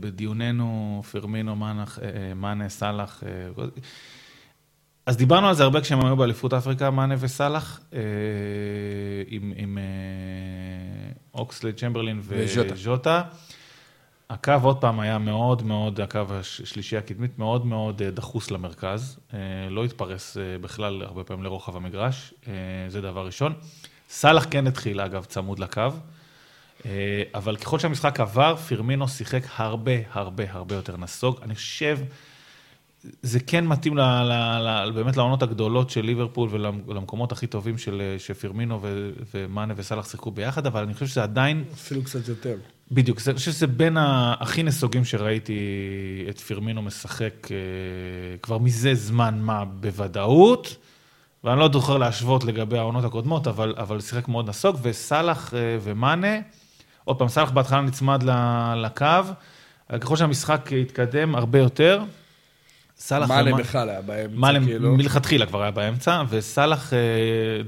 S2: בדיוננו, פרמינו, מנח, אה, מאנה, סאלח, אה, אז דיברנו על זה הרבה כשהם היו באליפות אפריקה, מאנה וסאלח, אה, עם, עם אה, אוקסלד, צ'מברלין
S1: וז'וטה.
S2: וז'וטה. הקו עוד פעם היה מאוד מאוד, הקו השלישי הקדמית, מאוד מאוד אה, דחוס למרכז. אה, לא התפרס אה, בכלל הרבה פעמים לרוחב המגרש, אה, זה דבר ראשון. סאלח כן התחיל, אגב, צמוד לקו. אה, אבל ככל שהמשחק עבר, פירמינו שיחק הרבה, הרבה, הרבה יותר נסוג. אני חושב, זה כן מתאים ל, ל, ל, באמת לעונות הגדולות של ליברפול ולמקומות הכי טובים של, שפירמינו ו, ומאנה וסאלח שיחקו ביחד, אבל אני חושב שזה עדיין,
S3: אפילו קצת יותר.
S2: בדיוק, אני חושב שזה בין הכי נסוגים שראיתי את פירמינו משחק אה, כבר מזה זמן מה בוודאות. ואני לא זוכר להשוות לגבי העונות הקודמות, אבל, אבל שיחק מאוד נסוג, וסאלח אה, ומאנה, עוד פעם, סאלח בהתחלה נצמד ל- לקו, ככל שהמשחק התקדם הרבה יותר, סאלח... ומ-
S3: בכלל היה באמצע,
S2: מאנה
S3: כאילו.
S2: מלכתחילה כבר היה באמצע, וסאלח אה,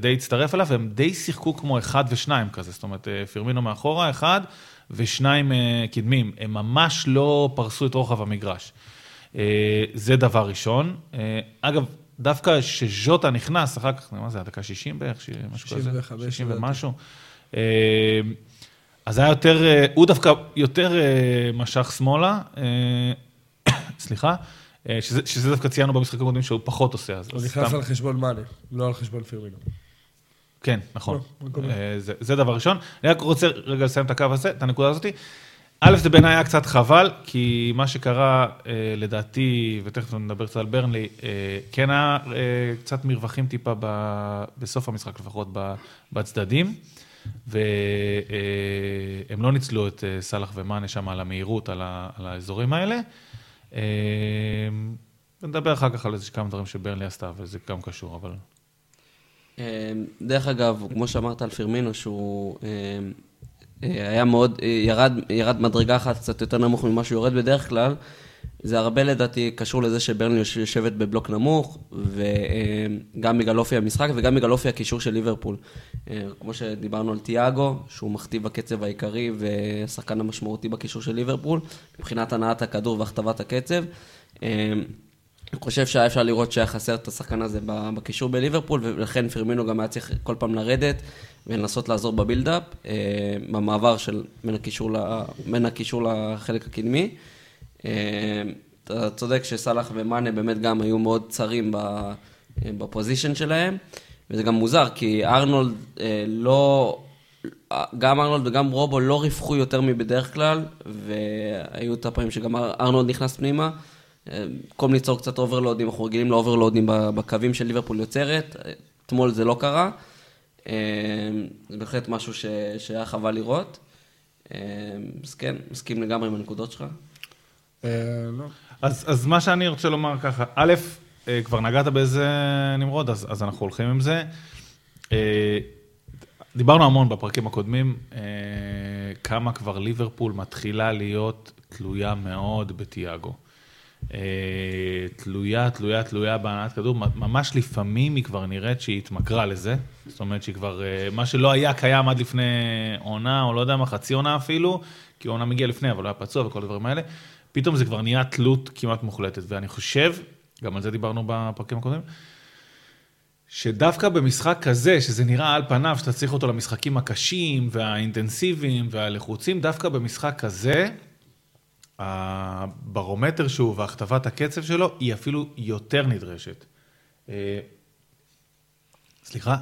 S2: די הצטרף אליו, והם די שיחקו כמו אחד ושניים כזה, זאת אומרת, אה, פירמינו מאחורה, אחד, ושניים אה, קדמים. הם ממש לא פרסו את רוחב המגרש. זה דבר ראשון. אגב, דווקא כשז'וטה נכנס, אחר כך, מה זה, הדקה 60 בערך, משהו כזה?
S3: 65
S2: 60
S3: לדעתי.
S2: ומשהו. אז היה יותר, הוא דווקא יותר משך שמאלה, סליחה, שזה, שזה דווקא ציינו במשחק הקודם שהוא פחות עושה, אז
S3: הוא נכנס
S2: סתם-
S3: על חשבון מאנה, לא על חשבון פירמינו.
S2: כן, נכון.
S3: לא, מקובל.
S2: אה, זה, זה דבר ראשון. אני רק רוצה רגע לסיים את הקו הזה, את הנקודה הזאת. א', זה בעיניי היה קצת חבל, כי מה שקרה, אה, לדעתי, ותכף נדבר קצת על ברנלי, אה, כן היה אה, קצת מרווחים טיפה ב, בסוף המשחק, לפחות בצדדים, והם לא ניצלו את אה, סאלח ומאנה שם על המהירות, על, ה, על האזורים האלה. אה, נדבר אחר כך על איזה כמה דברים שברנלי עשתה, וזה גם קשור, אבל...
S4: אה, דרך אגב, כמו שאמרת על פירמינו, שהוא אה, אה, היה מאוד, ירד, ירד מדרגה אחת קצת יותר נמוך ממה שהוא יורד בדרך כלל, זה הרבה לדעתי קשור לזה שברנלי יוש- יושבת בבלוק נמוך, וגם בגלל אופי המשחק וגם בגלל אופי הקישור של ליברפול. אה, כמו שדיברנו על תיאגו, שהוא מכתיב הקצב העיקרי והשחקן המשמעותי בקישור של ליברפול, מבחינת הנעת הכדור והכתבת הקצב. אה, אני חושב שהיה אפשר לראות שהיה חסר את השחקן הזה בקישור בליברפול, ולכן פרמינו גם היה צריך כל פעם לרדת ולנסות לעזור בבילדאפ, אה, במעבר של בין הקישור, ל- בין הקישור לחלק הקדמי. אה, אתה צודק שסאלח ומאנה באמת גם היו מאוד צרים אה, ב position שלהם, וזה גם מוזר, כי ארנולד אה, לא... גם ארנולד וגם רובו לא ריווחו יותר מבדרך כלל, והיו את הפעמים שגם אר- ארנולד נכנס פנימה. במקום ליצור קצת אוברלודים, אנחנו רגילים לאוברלודים בקווים של ליברפול יוצרת, אתמול זה לא קרה. זה בהחלט משהו. שהיה חבל לראות. אז כן, מסכים לגמרי עם הנקודות שלך.
S3: אה, לא.
S2: אז, מה שאני רוצה לומר ככה, א', אה, כבר נגעת באיזה נמרוד, אז, אנחנו הולכים עם זה. אה, דיברנו המון בפרקים הקודמים, כמה כבר ליברפול מתחילה להיות תלויה מאוד בתיאגו. תלויה, תלויה, תלויה בהנעת כדור, ממש לפעמים היא כבר נראית שהיא התמכרה לזה, זאת אומרת שהיא כבר, מה שלא היה קיים עד לפני עונה, או לא יודע מה, חצי עונה אפילו, כי עונה מגיעה לפני, אבל הוא היה פצוע וכל הדברים האלה, פתאום זה כבר נהיה תלות כמעט מוחלטת, ואני חושב, גם על זה דיברנו בפרקים הקודמים, שדווקא במשחק כזה, שזה נראה על פניו שאתה צריך אותו למשחקים הקשים והאינטנסיביים והלחוצים, דווקא במשחק כזה, הברומטר שהוא והכתבת הקצב שלו היא אפילו יותר נדרשת. אה, סליחה,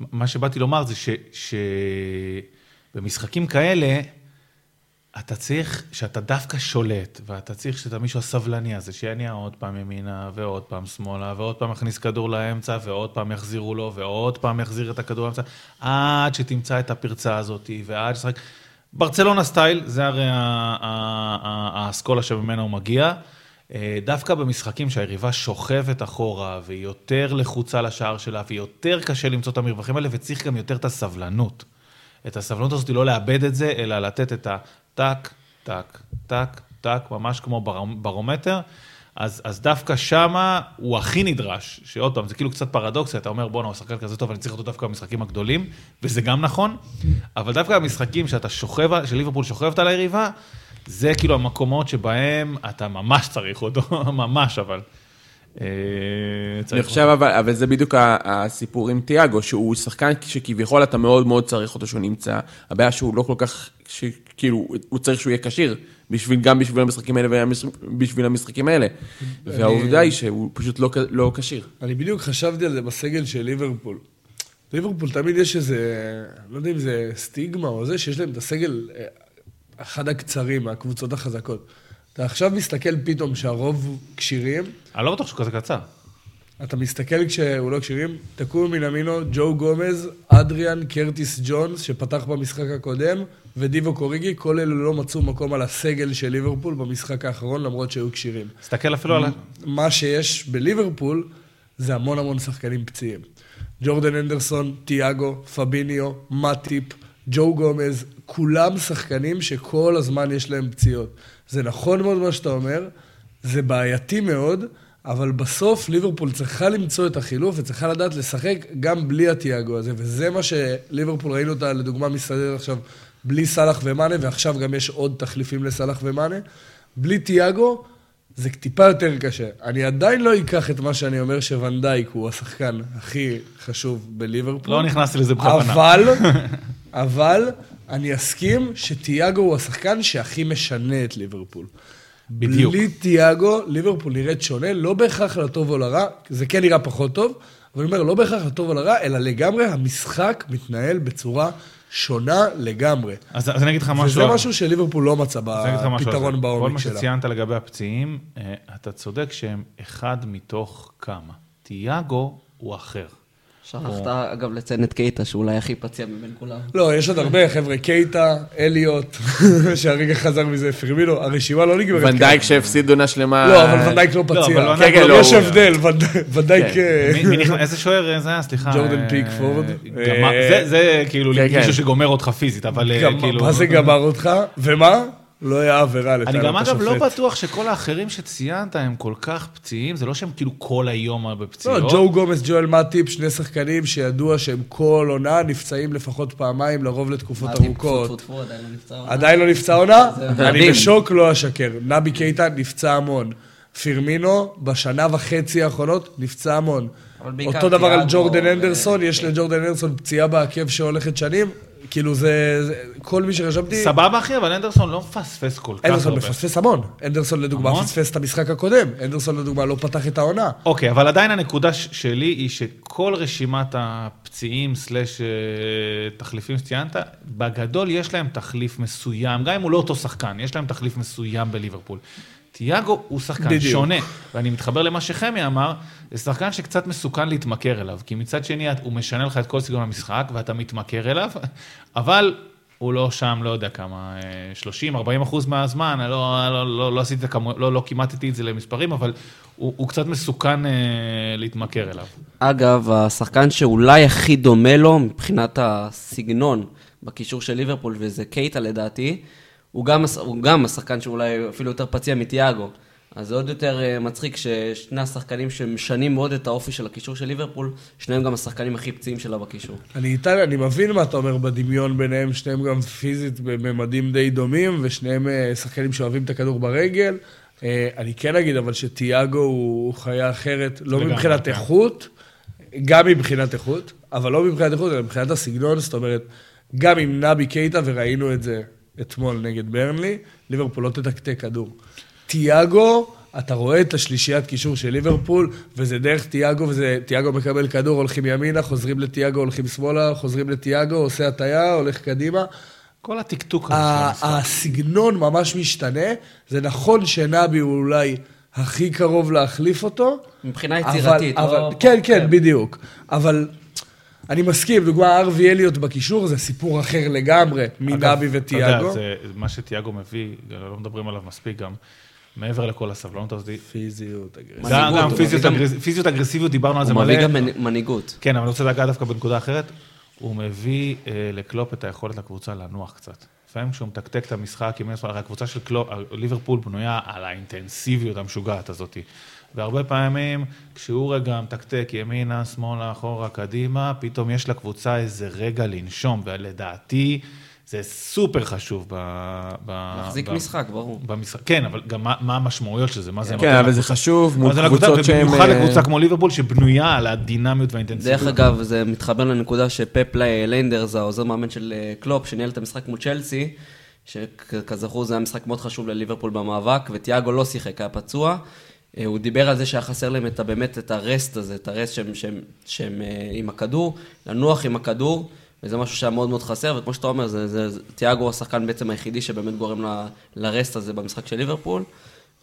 S2: מה שבאתי לומר זה שבמשחקים כאלה, אתה צריך, שאתה דווקא שולט, ואתה צריך שאתה מישהו הסבלני הזה, שיניע עוד פעם ימינה, ועוד פעם שמאלה, ועוד פעם יכניס כדור לאמצע, ועוד פעם יחזירו לו, ועוד פעם יחזיר את הכדור לאמצע, עד שתמצא את הפרצה הזאת, ועד שתשחק. ברצלונה סטייל, זה הרי האסכולה שממנה הוא מגיע. אה, דווקא במשחקים שהיריבה שוכבת אחורה, והיא יותר לחוצה לשער שלה, והיא יותר קשה למצוא את המרווחים האלה, וצריך גם יותר את הסבלנות. את הסבלנות הזאת, לא לאבד את זה, אלא לתת את הטק, טק, טק, טק, ממש כמו ברומטר. אז, אז דווקא שמה הוא הכי נדרש, שעוד פעם, זה כאילו קצת פרדוקסי, אתה אומר, בואנה, הוא שחקן כזה טוב, אני צריך אותו דווקא במשחקים הגדולים, וזה גם נכון, אבל דווקא במשחקים שאתה שוכב, שליברפול שוכבת על היריבה, זה כאילו המקומות שבהם אתה ממש צריך אותו, ממש אבל.
S1: אה, אני חושב, אבל, אבל זה בדיוק הסיפור עם תיאגו, שהוא שחקן שכביכול אתה מאוד מאוד צריך אותו שהוא נמצא. הבעיה שהוא לא כל כך, כאילו, הוא צריך שהוא יהיה כשיר, בשביל, גם בשביל המשחקים האלה וגם בשביל המשחקים האלה. והעובדה היא שהוא פשוט לא, לא כשיר.
S3: אני בדיוק חשבתי על זה בסגל של ליברפול. ליברפול תמיד יש איזה, לא יודע אם זה סטיגמה או זה, שיש להם את הסגל אה, אחד הקצרים מהקבוצות החזקות. אתה עכשיו מסתכל פתאום שהרוב כשירים.
S2: אני לא בטוח שהוא כזה קצר.
S3: אתה מסתכל כשהוא לא כשירים, תקום מן אמינו, ג'ו גומז, אדריאן, קרטיס ג'ונס, שפתח במשחק הקודם, ודיבו קוריגי, כל אלה לא מצאו מקום על הסגל של ליברפול במשחק האחרון, למרות שהיו כשירים.
S2: תסתכל אפילו על...
S3: מה שיש בליברפול זה המון המון שחקנים פציעים. ג'ורדן אנדרסון, תיאגו, פביניו, מאטיפ, ג'ו גומז, כולם שחקנים שכל הזמן יש להם פציעות. זה נכון מאוד מה שאתה אומר, זה בעייתי מאוד, אבל בסוף ליברפול צריכה למצוא את החילוף וצריכה לדעת לשחק גם בלי התיאגו הזה, וזה מה שליברפול, ראינו אותה לדוגמה מסתדר עכשיו בלי סאלח ומאנה, ועכשיו גם יש עוד תחליפים לסאלח ומאנה. בלי תיאגו, זה טיפה יותר קשה. אני עדיין לא אקח את מה שאני אומר שוונדייק הוא השחקן הכי חשוב בליברפול.
S2: לא נכנסתי לזה בכוונה.
S3: אבל, אבל, אני אסכים שתיאגו הוא השחקן שהכי משנה את ליברפול.
S2: בדיוק.
S3: בלי תיאגו, ליברפול נראית שונה, לא בהכרח לטוב או לרע, זה כן נראה פחות טוב, אבל אני אומר, לא בהכרח לטוב או לרע, אלא לגמרי המשחק מתנהל בצורה שונה לגמרי.
S2: אז, אז אני אגיד לך משהו...
S3: וזה משהו שליברפול לא מצא בפתרון בעומק
S2: שלה. כל מה שציינת לגבי הפציעים, אה, אתה צודק שהם אחד מתוך כמה. תיאגו הוא אחר.
S4: שכחת, אגב, לציין את קייטה, שאולי הכי פציע מבין כולם.
S3: לא, יש עוד הרבה, חבר'ה, קייטה, אליוט, שהרגע חזר מזה, פרמינו, הרשימה לא נגמרת.
S1: ונדייק שהפסיד עונה שלמה.
S3: לא, אבל ונדייק לא, לא פציע. כן, כן, יש הבדל, ונדייק...
S2: כן. אה, איזה שוער זה היה? סליחה.
S3: ג'ורדן אה, פיק פורד.
S2: זה כאילו מישהו שגומר אותך פיזית, אבל אה, כאילו...
S3: מה זה גמר אותך? ומה? לא היה עבירה לטענת
S2: השופט. אני גם אגב לא בטוח שכל האחרים שציינת הם כל כך פציעים, זה לא שהם כאילו כל היום בפציעות.
S3: לא, ג'ו גומס, ג'ואל מאטיפ, שני שחקנים שידוע שהם כל עונה נפצעים לפחות פעמיים, לרוב לתקופות ארוכות. עדיין לא נפצע עונה? אני בשוק, לא אשקר. נבי קייטה נפצע המון. פירמינו, בשנה וחצי האחרונות, נפצע המון. אותו דבר על ג'ורדן אנדרסון, יש לג'ורדן אנדרסון פציעה בעקב שהולכת שנים, כאילו זה, זה, כל מי שרשמתי...
S2: סבבה אחי, אבל אנדרסון לא מפספס כל כך
S3: הרבה. אנדרסון מפספס המון. אנדרסון לדוגמה המון? פספס את המשחק הקודם. אנדרסון לדוגמה לא פתח את העונה.
S2: אוקיי, אבל עדיין הנקודה שלי היא שכל רשימת הפציעים סלאש אה, תחליפים שציינת, בגדול יש להם תחליף מסוים, גם אם הוא לא אותו שחקן, יש להם תחליף מסוים בליברפול. תיאגו הוא שחקן בדיוק. שונה, ואני מתחבר למה שחמי אמר, זה שחקן שקצת מסוכן להתמכר אליו, כי מצד שני הוא משנה לך את כל סגנון המשחק ואתה מתמכר אליו, אבל הוא לא שם, לא יודע כמה, 30-40 אחוז מהזמן, לא, לא, לא, לא, לא עשיתי את הכמות, לא, לא כימטתי את זה למספרים, אבל הוא, הוא קצת מסוכן אה, להתמכר אליו.
S4: אגב, השחקן שאולי הכי דומה לו מבחינת הסגנון בקישור של ליברפול, וזה קייטה לדעתי, הוא גם, הוא גם השחקן שאולי אפילו יותר פציע מתיאגו. אז זה עוד יותר אה, מצחיק ששני השחקנים שמשנים מאוד את האופי של הקישור של ליברפול, שניהם גם השחקנים הכי פציעים שלה בקישור.
S3: אני איתן, אני מבין מה אתה אומר בדמיון ביניהם, שניהם גם פיזית בממדים די דומים, ושניהם אה, שחקנים שאוהבים את הכדור ברגל. אה, אני כן אגיד אבל שתיאגו הוא חיה אחרת, לא מבחינת כן. איכות, גם מבחינת איכות, אבל לא מבחינת איכות, אלא מבחינת הסגנון, זאת אומרת, גם עם נבי קייטה, וראינו את זה אתמול נגד ברנלי, ליברפול לא תתקתק כדור. תיאגו, אתה רואה את השלישיית קישור של ליברפול, וזה דרך תיאגו, וזה תיאגו מקבל כדור, הולכים ימינה, חוזרים לתיאגו, הולכים שמאלה, חוזרים לתיאגו, עושה הטיה, הולך קדימה.
S2: כל הטקטוק הזה.
S3: הסגנון ממש משתנה. זה נכון שנבי הוא אולי הכי קרוב להחליף אותו.
S4: מבחינה
S3: אבל-
S4: יצירתית,
S3: אבל,
S4: לא...
S3: כן, כן, בדיוק. אבל אני מסכים, דוגמה, הארווי אליוט בקישור זה סיפור אחר לגמרי
S2: אגב,
S3: מנבי
S2: אתה יודע. זה- מה שתיאגו מביא, לא מדברים עליו מספיק גם, מעבר לכל הסבלנות הזאת.
S3: פיזיות, אגרסיביות.
S2: גם
S4: הוא
S2: פיזיות אגרס- אגרסיביות, דיברנו על זה
S4: הוא
S2: מלא.
S4: מביא גם מנ- מנהיגות.
S2: כן, אבל אני רוצה לגעת דווקא בנקודה אחרת. הוא מביא אה, לקלופ את היכולת לקבוצה לנוח קצת. לפעמים כשהוא מתקתק את המשחק, הרי הקבוצה של קלופ, ליברפול בנויה על האינטנסיביות המשוגעת הזאת. והרבה פעמים, כשהוא רגע מתקתק ימינה, שמאלה, אחורה, קדימה, פתאום יש לקבוצה איזה רגע לנשום, ולדעתי זה סופר חשוב ב... ב
S4: להחזיק
S2: ב-
S4: משחק, ברור.
S2: במשחק, כן, אבל גם מה, מה המשמעויות של זה, מה זה
S1: כן, אבל זה חשוב מול
S2: לקבוצה,
S1: קבוצות שהן...
S2: ובמיוחד
S1: אה,
S2: לקבוצה כמו ליברפול, שבנויה על הדינמיות והאינטנסיביות.
S4: דרך אגב, זה מתחבר לנקודה שפפ ליינדרס, העוזר מאמן של אה, קלופ, שניהל את המשחק מול צ'לסי, שכזכור זה היה משחק מאוד חשוב לליברפול במאבק, וטיאגו לא שיחק, היה פצוע. אה, הוא דיבר על זה שהיה חסר להם את, באמת את הרסט הזה, את הרסט שהם, שהם, שהם אה, עם הכדור, לנוח עם הכדור, וזה משהו שהיה מאוד מאוד חסר, וכמו שאתה אומר, זה, זה, זה, טיאגו הוא השחקן בעצם היחידי שבאמת גורם ל, לרסט הזה במשחק של ליברפול.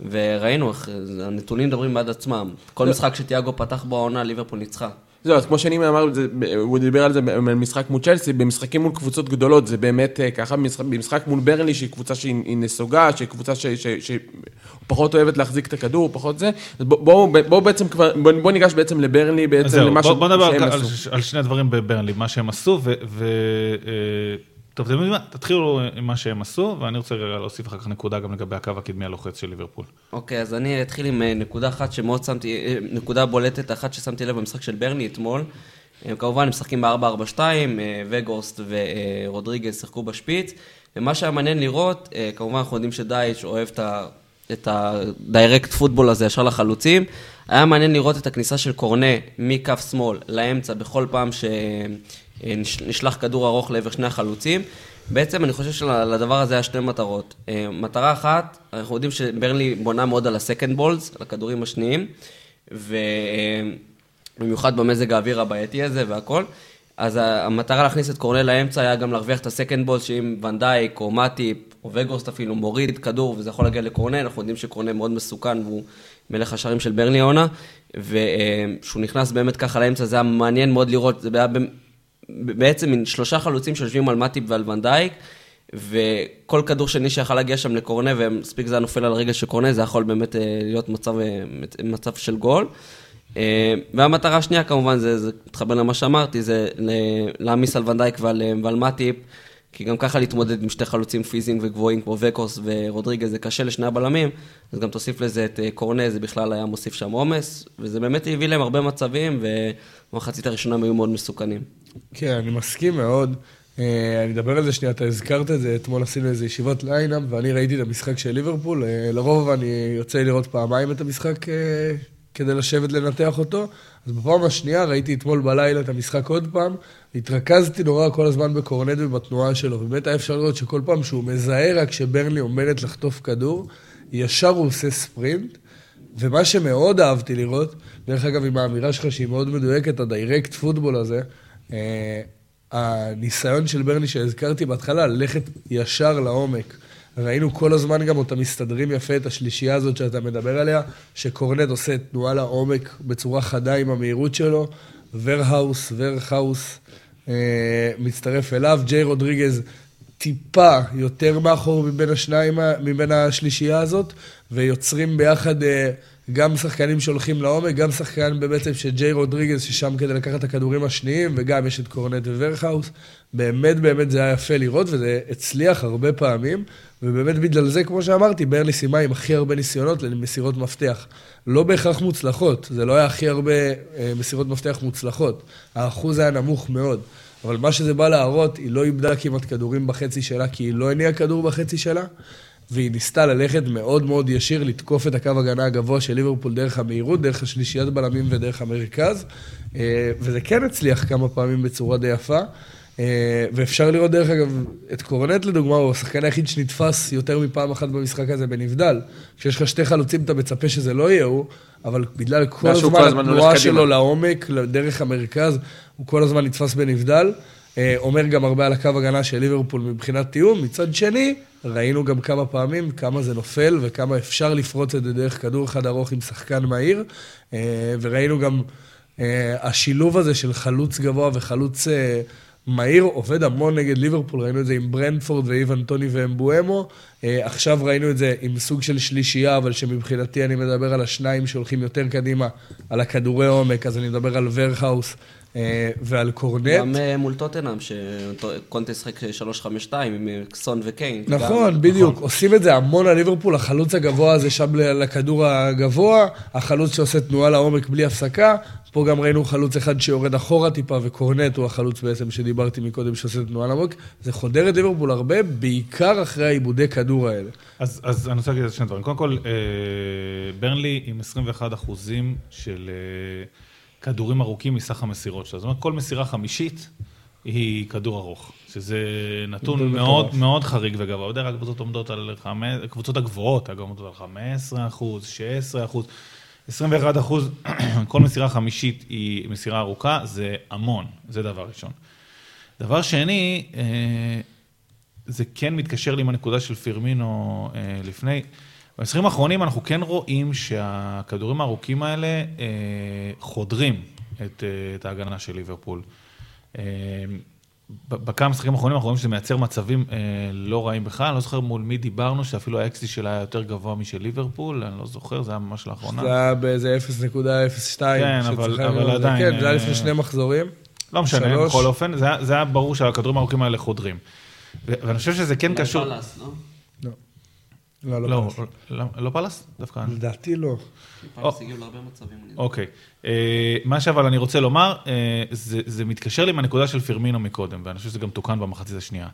S4: וראינו איך אה, הנתונים מדברים בעד עצמם. כל משחק שטיאגו פתח בו העונה, ליברפול ניצחה.
S1: זהו, אז כמו שאני אמר, זה- הוא דיבר על זה במשחק מול צ'לסי, במשחקים מול קבוצות גדולות, זה באמת אה, ככה, במשחק, מול ברנלי, שהיא קבוצה שהיא היא נסוגה, שהיא קבוצה ש- ש- שהיא פחות אוהבת להחזיק את הכדור, פחות זה, אז בואו בוא, בוא בעצם כבר, בואו בוא ניגש בעצם לברנלי, בעצם למה
S2: בוא, בוא נדבר
S1: שהם
S2: על,
S1: עשו.
S2: על שני הדברים בברנלי, מה שהם עשו, ו... אה, טוב, אתם יודעים מה? תתחילו עם מה שהם עשו, ואני רוצה רגע להוסיף אחר כך נקודה גם לגבי הקו הקדמי הלוחץ של ליברפול.
S4: אוקיי, אז אני אתחיל עם אה, נקודה אחת שמאוד שמתי, אה, נקודה בולטת אחת ששמתי לב במשחק של ברני אתמול. הם כמובן משחקים ב-4-4-2, אה, וגורסט ורודריגז שיחקו בשפיץ, ומה שהיה מעניין לראות, אה, כמובן אנחנו יודעים שדייץ' אוהב את ה... את הדיירקט פוטבול הזה ישר לחלוצים. היה מעניין לראות את הכניסה של קורנה מכף שמאל לאמצע בכל פעם שנשלח כדור ארוך לעבר שני החלוצים. בעצם אני חושב שלדבר הזה היה שתי מטרות. אה, מטרה אחת, אנחנו יודעים שברלי בונה מאוד על הסקנד בולס, על הכדורים השניים, ובמיוחד במזג האוויר הבעייתי הזה והכל. אז המטרה להכניס את קורנל לאמצע היה גם להרוויח את הסקנד בולס, שאם ונדייק או מטיפ או וגורסט אפילו מוריד כדור וזה יכול להגיע לקורנל, אנחנו יודעים שקורנל מאוד מסוכן והוא מלך השערים של ברלי העונה, וכשהוא נכנס באמת ככה לאמצע זה היה מעניין מאוד לראות, זה היה בעצם מין שלושה חלוצים שיושבים על מטיפ ועל ונדייק, וכל כדור שני שיכול להגיע שם לקורנה, ומספיק זה היה נופל על הרגל של קורנה, זה יכול באמת אה, להיות מצב, אה, מצב של גול. אה, והמטרה השנייה כמובן, זה, זה מתחבר למה שאמרתי, זה להעמיס על ונדייק ועל, ועל מטיפ, כי גם ככה להתמודד עם שתי חלוצים פיזיים וגבוהים כמו ווגהורסט ורודריגז זה קשה לשני הבלמים, אז גם תוסיף לזה את קורנה, זה בכלל היה מוסיף שם עומס, וזה באמת הביא להם הרבה מצבים, ובמחצית הראשונה הם היו מאוד מסוכנים.
S3: כן, אני מסכים מאוד. אה, אני אדבר על זה שנייה, אתה הזכרת את זה, אתמול עשינו איזה ישיבת lineup, ואני ראיתי את המשחק של ליברפול. אה, לרוב אני יוצא לראות פעמיים את המשחק אה, כדי לשבת לנתח אותו. אז בפעם השנייה ראיתי אתמול בלילה את המשחק עוד פעם, התרכזתי נורא כל הזמן בקורנט ובתנועה שלו, ובאמת היה אפשר לראות שכל פעם שהוא מזהה רק שברנלי עומדת לחטוף כדור, ישר הוא עושה ספרינט. ומה שמאוד אהבתי לראות, דרך אגב, עם האמירה שלך שהיא מאוד מדויקת, הדיירקט פוטבול הזה, הניסיון של ברני שהזכרתי בהתחלה, ללכת ישר לעומק. ראינו כל הזמן גם אותם מסתדרים יפה את השלישייה הזאת שאתה מדבר עליה, שקורנט עושה תנועה לעומק בצורה חדה עם המהירות שלו, ורהאוס, ורכהאוס אה, מצטרף אליו, ג'יי רודריגז טיפה יותר מאחור מבין השניים, מבין השלישייה הזאת, ויוצרים ביחד אה, גם שחקנים שהולכים לעומק, גם שחקן בעצם של ג'יי רודריגז, ששם כדי לקחת את הכדורים השניים, וגם יש את קורנט וורחאוס. באמת, באמת זה היה יפה לראות, וזה הצליח הרבה פעמים, ובאמת בגלל זה, כמו שאמרתי, ברלי סיימה עם הכי הרבה ניסיונות למסירות מפתח. לא בהכרח מוצלחות, זה לא היה הכי הרבה אה, מסירות מפתח מוצלחות. האחוז היה נמוך מאוד. אבל מה שזה בא להראות, היא לא איבדה כמעט כדורים בחצי שלה, כי היא לא הניעה כדור בחצי שלה, והיא ניסתה ללכת מאוד מאוד ישיר, לתקוף את הקו הגנה הגבוה של ליברפול דרך המהירות, דרך השלישיית בלמים ודרך המרכז, אה, וזה כן הצליח כמה פעמים בצורה די יפה. אה, ואפשר לראות, דרך אגב, את קורנט לדוגמה, הוא השחקן היחיד שנתפס יותר מפעם אחת במשחק הזה בנבדל. כשיש לך שתי חלוצים, אתה מצפה שזה לא יהיה הוא, אבל בגלל כל הזמן התנועה שלו לעומק, דרך המרכז, הוא כל הזמן נתפס בנבדל. אה, אומר גם הרבה על הקו הגנה של ליברפול מבחינת תיאום. מצד שני, ראינו גם כמה פעמים כמה זה נופל וכמה אפשר לפרוץ את זה דרך כדור אחד ארוך עם שחקן מהיר. אה, וראינו גם השילוב הזה של חלוץ גבוה וחלוץ... מהיר עובד המון נגד ליברפול, ראינו את זה עם ברנדפורד ואיוון טוני ואמבואמו. אה, עכשיו ראינו את זה עם סוג של שלישייה, אבל שמבחינתי אני מדבר על השניים שהולכים יותר קדימה, על הכדורי עומק, אז אני מדבר על ורכהאוס אה, ועל קורנט.
S4: גם אה, מול טוטנאם, שקונטה שחק 3-5-2 עם סון וקיין.
S3: נכון, בדיוק. נכון. עושים את זה המון על ליברפול, החלוץ הגבוה הזה שם לכדור הגבוה, החלוץ שעושה תנועה לעומק בלי הפסקה. פה גם ראינו חלוץ אחד שיורד אחורה טיפה, וקורנט הוא החלוץ בעצם שדיברתי מקודם, שעושה תנועה לעומק. זה חודר את ליברפול הרבה, בעיקר אחרי העיבודי כדור האלה.
S2: אז, אז אני רוצה להגיד שני דברים. קודם כל, אה, ברנלי עם 21 אחוזים של... אה, כדורים ארוכים מסך המסירות שלה. זאת אומרת, כל מסירה חמישית היא כדור ארוך, שזה נתון מאוד מאוד חריג וגבוה. בדרך כלל הקבוצות עומדות על, הקבוצות הגבוהות, אגב, עומדות על 15 אחוז, 16 אחוז, 21 אחוז, כל מסירה חמישית היא מסירה ארוכה, זה המון, זה דבר ראשון. דבר שני, אה, זה כן מתקשר לי עם הנקודה של פירמינו אה, לפני. במשחקים האחרונים אנחנו כן רואים שהכדורים הארוכים האלה אה, חודרים את, אה, את ההגנה של ליברפול. אה, בכמה משחקים האחרונים אנחנו רואים שזה מייצר מצבים אה, לא רעים בכלל, אני לא זוכר מול מי דיברנו, שאפילו האקסטי שלה היה יותר גבוה משל ליברפול, אני לא זוכר, זה היה ממש לאחרונה.
S3: זה היה באיזה 0.02.
S2: כן, אבל, אבל עדיין...
S3: כן, זה היה לפני שני מחזורים.
S2: לא משנה, שלוש. בכל אופן, זה, זה היה ברור שהכדורים הארוכים האלה חודרים. ואני חושב שזה כן קשור... פלס, לא?
S3: לא, לא, לא פלס.
S2: לא, לא פלס? דווקא.
S3: לדעתי לא.
S4: פלס הגיעו להרבה מצבים.
S2: אוקיי. אה, מה שאבל אני רוצה לומר, אה, זה מתקשר לי עם הנקודה של פרמינו מקודם, ואני חושב שזה גם תוקן במחצית השנייה.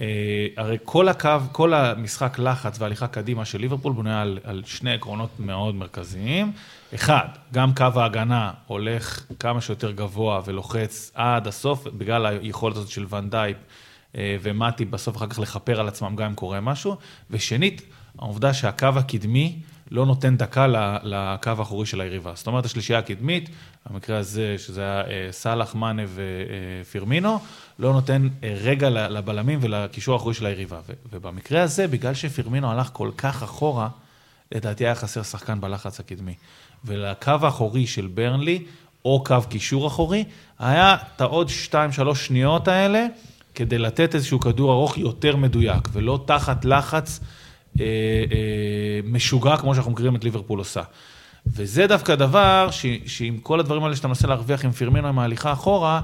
S2: אה, הרי כל הקו, כל המשחק לחץ והליכה קדימה של ליברפול בנויה על, על שני עקרונות מאוד מרכזיים. אחד, גם קו ההגנה הולך כמה שיותר גבוה ולוחץ עד הסוף, בגלל היכולת הזאת של ונדייק ומטיפ בסוף אחר כך לכפר על עצמם גם אם קורה משהו. ושנית, העובדה שהקו הקדמי לא נותן דקה לקו האחורי של היריבה. זאת אומרת, השלישייה הקדמית, במקרה הזה, שזה היה אה, סאלח, מאנה ופירמינו, לא נותן אה, רגע לבלמים ולקישור האחורי של היריבה. ובמקרה הזה, בגלל שפירמינו הלך כל כך אחורה, לדעתי היה חסר שחקן בלחץ הקדמי. ולקו האחורי של ברנלי, או קו קישור אחורי, היה את העוד 2-3 שניות האלה, כדי לתת איזשהו כדור ארוך יותר מדויק, ולא תחת לחץ אה, אה, משוגע, כמו שאנחנו מכירים את ליברפול עושה. וזה דווקא דבר ש, שעם כל הדברים האלה שאתה מנסה להרוויח עם פירמינו עם ההליכה אחורה,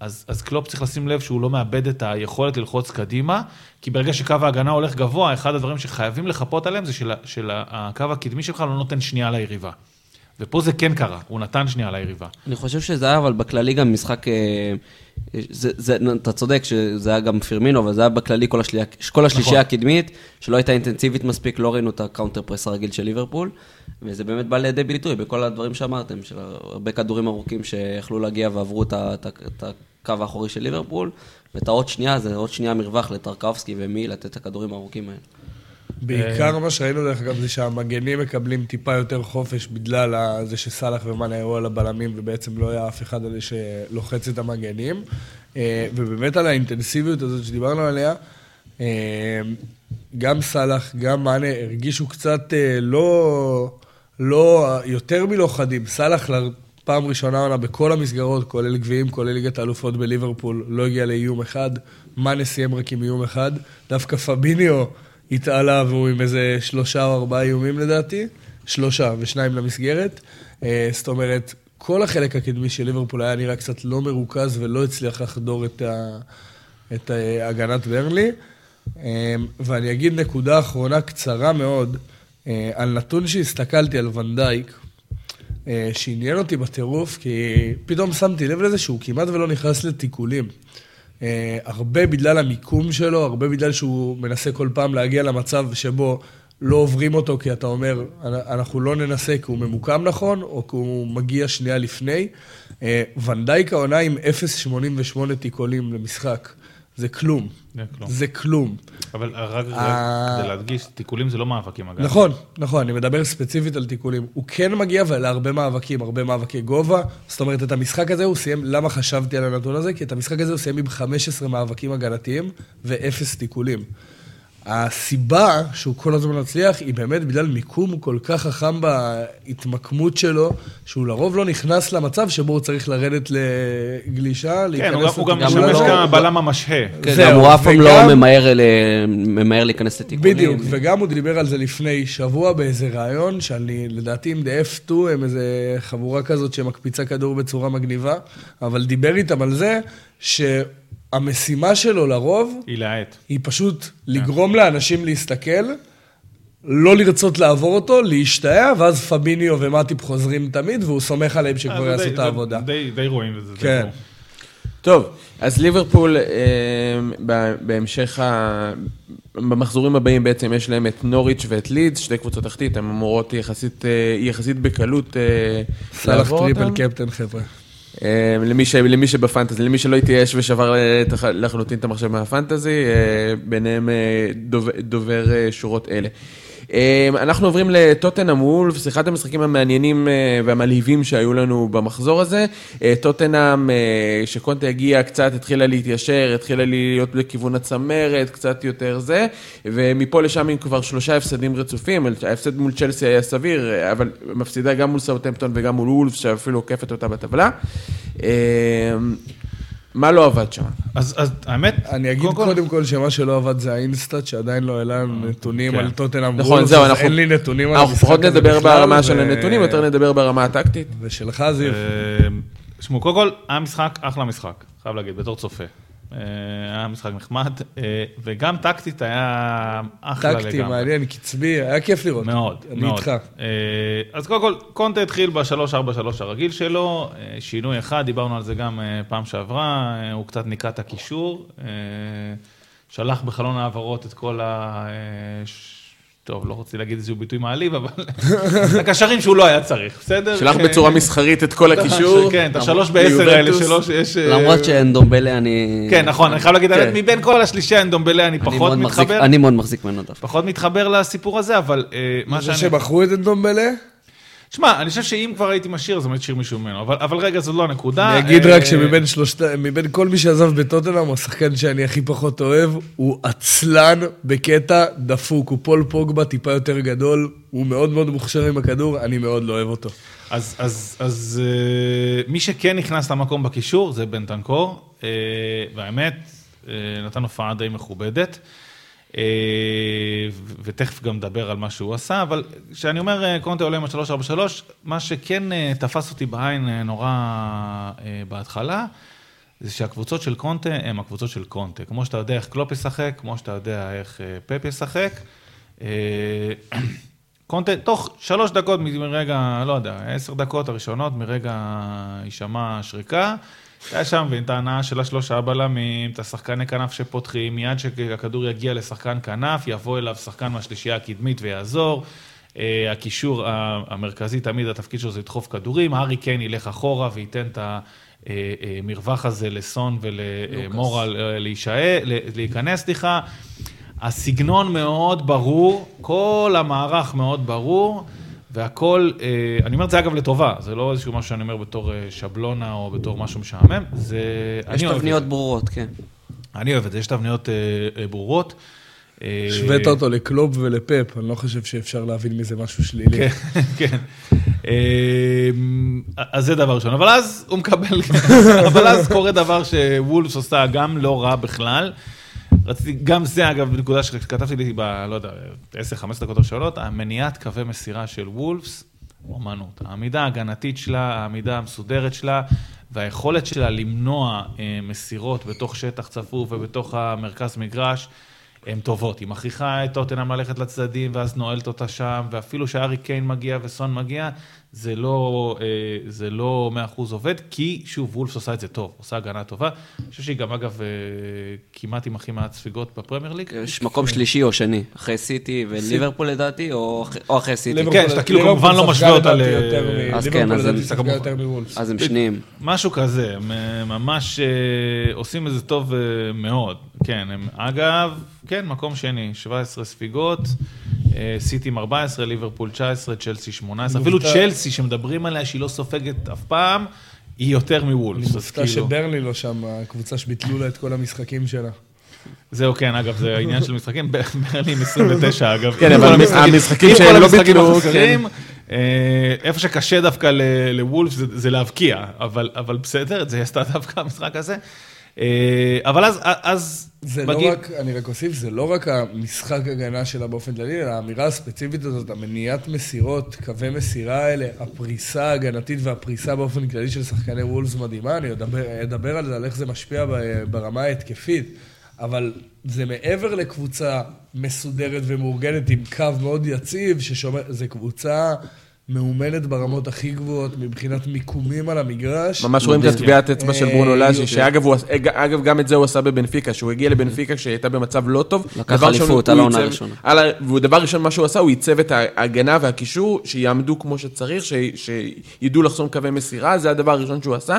S2: אז, אז קלופ צריך לשים לב שהוא לא מאבד את היכולת ללחוץ קדימה, כי ברגע שקו ההגנה הולך גבוה, אחד הדברים שחייבים לחפות עליהם זה של, של הקו הקדמי שלך לא נותן שנייה ליריבה. ופה זה כן קרה, הוא נתן שנייה ליריבה.
S4: אני חושב שזה היה, אבל בכללי גם משחק... אה, זה, זה, אתה צודק שזה היה גם פירמינו, אבל זה היה בכללי כל, השלי, כל השלישייה נכון. הקדמית, שלא הייתה אינטנסיבית מספיק, לא ראינו את ה counter press הרגיל של ליברפול, וזה באמת בא לידי ביטוי בכל הדברים שאמרתם, של הרבה כדורים ארוכים שיכלו להגיע ועברו את, את, את הקו האחורי של ליברפול, ואת העוד שנייה, זה עוד שנייה מרווח לטרקובסקי ומי לתת את הכדורים הארוכים האלה.
S3: בעיקר מה שראינו, דרך אגב, זה שהמגנים מקבלים טיפה יותר חופש בגלל זה שסאלח ומאנה היו על הבלמים, ובעצם לא היה אף אחד עלי שלוחץ את המגנים. אה, ובאמת על האינטנסיביות הזאת שדיברנו עליה, אה, גם סאלח, גם מאנה הרגישו קצת אה, לא, לא, יותר מלא חדים. סאלח פעם ראשונה עונה בכל המסגרות, כולל גביעים, כולל ליגת האלופות בליברפול, לא הגיע לאיום אחד. מאנה סיים רק עם איום אחד. דווקא פביניו... התעלה והוא עם איזה שלושה או ארבעה איומים לדעתי, שלושה ושניים למסגרת. אה, זאת אומרת, כל החלק הקדמי של ליברפול היה נראה קצת לא מרוכז ולא הצליח לחדור את, ה, את הגנת ברנלי. אה, ואני אגיד נקודה אחרונה קצרה מאוד, אה, על נתון שהסתכלתי על ונדייק, שעניין אותי בטירוף, כי פתאום שמתי לב לזה שהוא כמעט ולא נכנס לתיקולים. אה, הרבה בגלל המיקום שלו, הרבה בגלל שהוא מנסה כל פעם להגיע למצב שבו לא עוברים אותו כי אתה אומר, אנחנו לא ננסה כי הוא ממוקם נכון, או כי הוא מגיע שנייה לפני. אה, ונדייק העונה עם 0.88 תיקולים למשחק. זה כלום.
S2: זה כלום.
S3: זה כלום.
S2: אבל רק אה, כדי להדגיש, תיקולים זה לא מאבקים אגב.
S3: נכון, נכון, אני מדבר ספציפית על תיקולים. הוא כן מגיע להרבה מאבקים, הרבה מאבקי גובה. זאת אומרת, את המשחק הזה הוא סיים, למה חשבתי על הנתון הזה? כי את המשחק הזה הוא סיים עם 15 מאבקים הגנתיים ואפס תיקולים. הסיבה שהוא כל הזמן מצליח היא באמת בגלל מיקום כל כך חכם בהתמקמות שלו, שהוא לרוב לא נכנס למצב שבו הוא צריך לרדת לגלישה,
S2: כן, הוא גם משמש כבלם המשהה.
S4: כן, זהו, הוא אף פעם לא ממהר להיכנס לתיקונים.
S3: בדיוק, וגם הוא דיבר על זה לפני שבוע באיזה ראיון, שאני לדעתי עם The F2 הם איזה חבורה כזאת שמקפיצה כדור בצורה מגניבה, אבל דיבר איתם על זה, ש... המשימה שלו לרוב...
S2: היא להאט.
S3: היא פשוט לגרום לאנשים להסתכל, לא לרצות לעבור אותו, להשתהה, ואז פביניו ומטיפ חוזרים תמיד, והוא סומך עליהם שכבר
S2: אה,
S3: יעשו את העבודה.
S2: די רואים את זה.
S3: כן.
S1: טוב, אז ליברפול, אה, בהמשך, במחזורים הבאים בעצם יש להם את נוריץ' ואת לידס, שתי קבוצות תחתית, הן אמורות יחסית, אה, יחסית בקלות
S3: לעבור אותן. סלאח triple captain, חבר'ה.
S1: אה, למי, ש, למי שבפנטזי, למי שלא התייאש ושבר לחלוטין את המחשב מהפנטזי, אה, ביניהם אה, דובר, דובר שורות אלה. אמ, אנחנו עוברים לטוטנאם וולפס, אחד המשחקים המעניינים אה, והמלהיבים שהיו לנו במחזור הזה. אה, טוטנאם, אה, שקונטה הגיע קצת, התחילה להתיישר, התחילה להיות לכיוון הצמרת, קצת יותר זה, ומפה לשם עם כבר שלושה הפסדים רצופים, ההפסד מול צ'לסי היה סביר, אבל מפסידה גם מול סאוטמפטון וגם מול וולפס, שאפילו עוקפת אותה בטבלה. אמ, מה לא עבד שם?
S2: אז, אז האמת...
S3: אני אגיד קודם, קודם כל שמה שלא עבד זה האינסטאט, שעדיין לא העלה לנו נתונים כן. על טוטנאם
S1: נכון, זהו, אנחנו...
S3: אין לי נתונים על המשחק
S1: הזה אנחנו פחות נדבר ברמה ו... של הנתונים, יותר נדבר ברמה הטקטית.
S3: ושלך זיו.
S2: תשמעו, אה, קודם כל, היה משחק, אחלה משחק, חייב להגיד, בתור צופה. אה, היה משחק נחמד, וגם טקטית היה אחלה לגמרי.
S3: טקטי, מעניין, קצבי, היה כיף לראות.
S2: מאוד,
S3: אני
S2: מאוד.
S3: איתך.
S2: אז קודם כל, קונטה התחיל ב-3-4-3 הרגיל שלו, שינוי אחד, דיברנו על זה גם פעם שעברה, הוא קצת ניקה את הקישור, שלח בחלון העברות את כל ה... טוב, לא רוצה להגיד איזשהו ביטוי מעליב, אבל הקשרים שהוא לא היה צריך, בסדר?
S1: שלח בצורה מסחרית את כל הקישור.
S2: כן, את השלוש בעשר האלה שלו שיש...
S4: למרות שאין דומבלה אני...
S2: כן, נכון, אני חייב להגיד, כן. מבין כל השלישייה אין דומבלה אני פחות מתחבר.
S4: אני מאוד מחזיק ממנו דווקא.
S2: פחות מתחבר לסיפור הזה, אבל מה שאני...
S3: זה שבחרו את דומבלה?
S2: שמע, אני חושב שאם כבר הייתי משאיר, אז באמת שיר מישהו ממנו. אבל, אבל רגע, זו לא הנקודה.
S3: אני אגיד רק אה, שמבין שלושת... מבין כל מי שעזב בטוטנאם, השחקן שאני הכי פחות אוהב, הוא עצלן בקטע דפוק. הוא פול פוגבה טיפה יותר גדול, הוא מאוד מאוד מוכשר עם הכדור, אני מאוד לא אוהב אותו.
S2: אז, אז, אז uh, מי שכן נכנס למקום בקישור זה בן טנקור, uh, והאמת, uh, נתן הופעה די מכובדת. אה, ותכף גם נדבר על מה שהוא עשה, אבל כשאני אומר אה, קונטה עולה עם ה-343, מה שכן אה, תפס אותי בעין נורא בהתחלה, זה שהקבוצות של קונטה הן הקבוצות של קונטה. כמו שאתה יודע איך קלופ ישחק, כמו שאתה יודע איך פפ ישחק. קונטה, תוך שלוש דקות מרגע, לא יודע, עשר דקות הראשונות מרגע יישמע שריקה, היה שם את ההנאה של השלושה בלמים, את השחקני כנף שפותחים, מיד שהכדור יגיע לשחקן כנף, יבוא אליו שחקן מהשלישייה הקדמית ויעזור. אה, הקישור המרכזי, תמיד התפקיד שלו זה לדחוף כדורים, הארי קיין ילך אחורה וייתן את המרווח הזה לסון ולמורה להיכנס, סליחה. הסגנון מאוד ברור, כל המערך מאוד ברור. והכל, אה, אני אומר את זה אגב לטובה, זה לא איזשהו משהו שאני אומר בתור אה, שבלונה או בתור משהו משעמם, זה...
S4: יש תבניות ברורות, כן.
S2: אני אוהב את זה, יש תבניות אה, ברורות.
S3: השווית אותו לקלוב ולפאפ, אני לא חושב שאפשר להבין מזה משהו שלילי.
S2: כן, כן. אז זה דבר ראשון, אבל אז הוא מקבל, אבל אז קורה דבר שוולפס עושה גם לא רע בכלל. רציתי, גם זה אגב, נקודה שכתבתי לי ב, לא יודע, 10-15 דקות ראשונות, המניעת קווי מסירה של וולפס, אומנות. העמידה ההגנתית שלה, העמידה המסודרת שלה, והיכולת שלה למנוע אה, מסירות בתוך שטח צפוף ובתוך המרכז מגרש, הן טובות. היא מכריחה את טוטנאם ללכת לצדדים, ואז נועלת אותה שם, ואפילו שארי קיין מגיע וסון מגיע, זה לא, אה, זה לא 100% עובד, כי שוב, וולפס עושה את זה טוב, עושה הגנה טובה. אני חושב שהיא גם, אגב, אה, כמעט עם הכי מעט ספיגות בפרמייר ליג.
S4: יש מקום שלישי או שני, אחרי סיטי וליברפול לדעתי, או אחרי- או אחרי סיטי.
S2: כן, שאתה כאילו כמובן לא משווה אותה ל-
S4: אז כן, אז הם-. אז הם שניים.
S2: משהו כזה, הם ממש אה, עושים את זה טוב מאוד. כן, הם, אגב, כן, מקום שני, 17 ספיגות, סיטי עם 14, ליברפול 19, צ'לסי 18, אפילו צ'לסי שמדברים עליה שהיא לא סופגת אף פעם, היא יותר
S3: אני
S2: מוולפס. אז
S3: מופתע
S2: כאילו-
S3: שברלי לא שם, הקבוצה שביטלו לה את כל המשחקים שלה.
S2: זהו, כן, אגב, זה העניין של משחקים, ברלי עם 29, אגב.
S1: כן, אבל המשחקים שהם לא ביטלו,
S2: החסרים, אה, איפה שקשה דווקא ל- לוולף זה, להבקיע, אבל, אבל בסדר, זה עשתה דווקא המשחק הזה. אה, אבל אז, אז
S3: זה
S2: מגיע-
S3: לא רק, אני רק אוסיף, זה לא רק המשחק הגנה שלה באופן כללי, אלא האמירה הספציפית הזאת, המניעת מסירות, קווי מסירה האלה, הפריסה ההגנתית והפריסה באופן כללי של שחקני וולס מדהימה, אני אדבר, אדבר על זה, על איך זה משפיע ברמה ההתקפית, אבל זה מעבר לקבוצה מסודרת ומאורגנת עם קו מאוד יציב, ששומר, זה קבוצה... מאומנת ברמות הכי גבוהות מבחינת מיקומים על המגרש.
S1: ממש רואים את הטביעת אצבע של ברונו
S3: אה,
S1: לאז'י. שאגב, אגב, גם את זה הוא עשה בבנפיקה, שהוא הגיע לבנפיקה כשהיא הייתה במצב לא טוב.
S4: לקח אליפות על העונה הראשונה.
S1: על ה- והוא דבר ראשון, מה שהוא עשה, הוא עיצב את ההגנה והקישור, שיעמדו כמו שצריך, ש- שידעו לחסום קווי מסירה, זה הדבר הראשון שהוא עשה.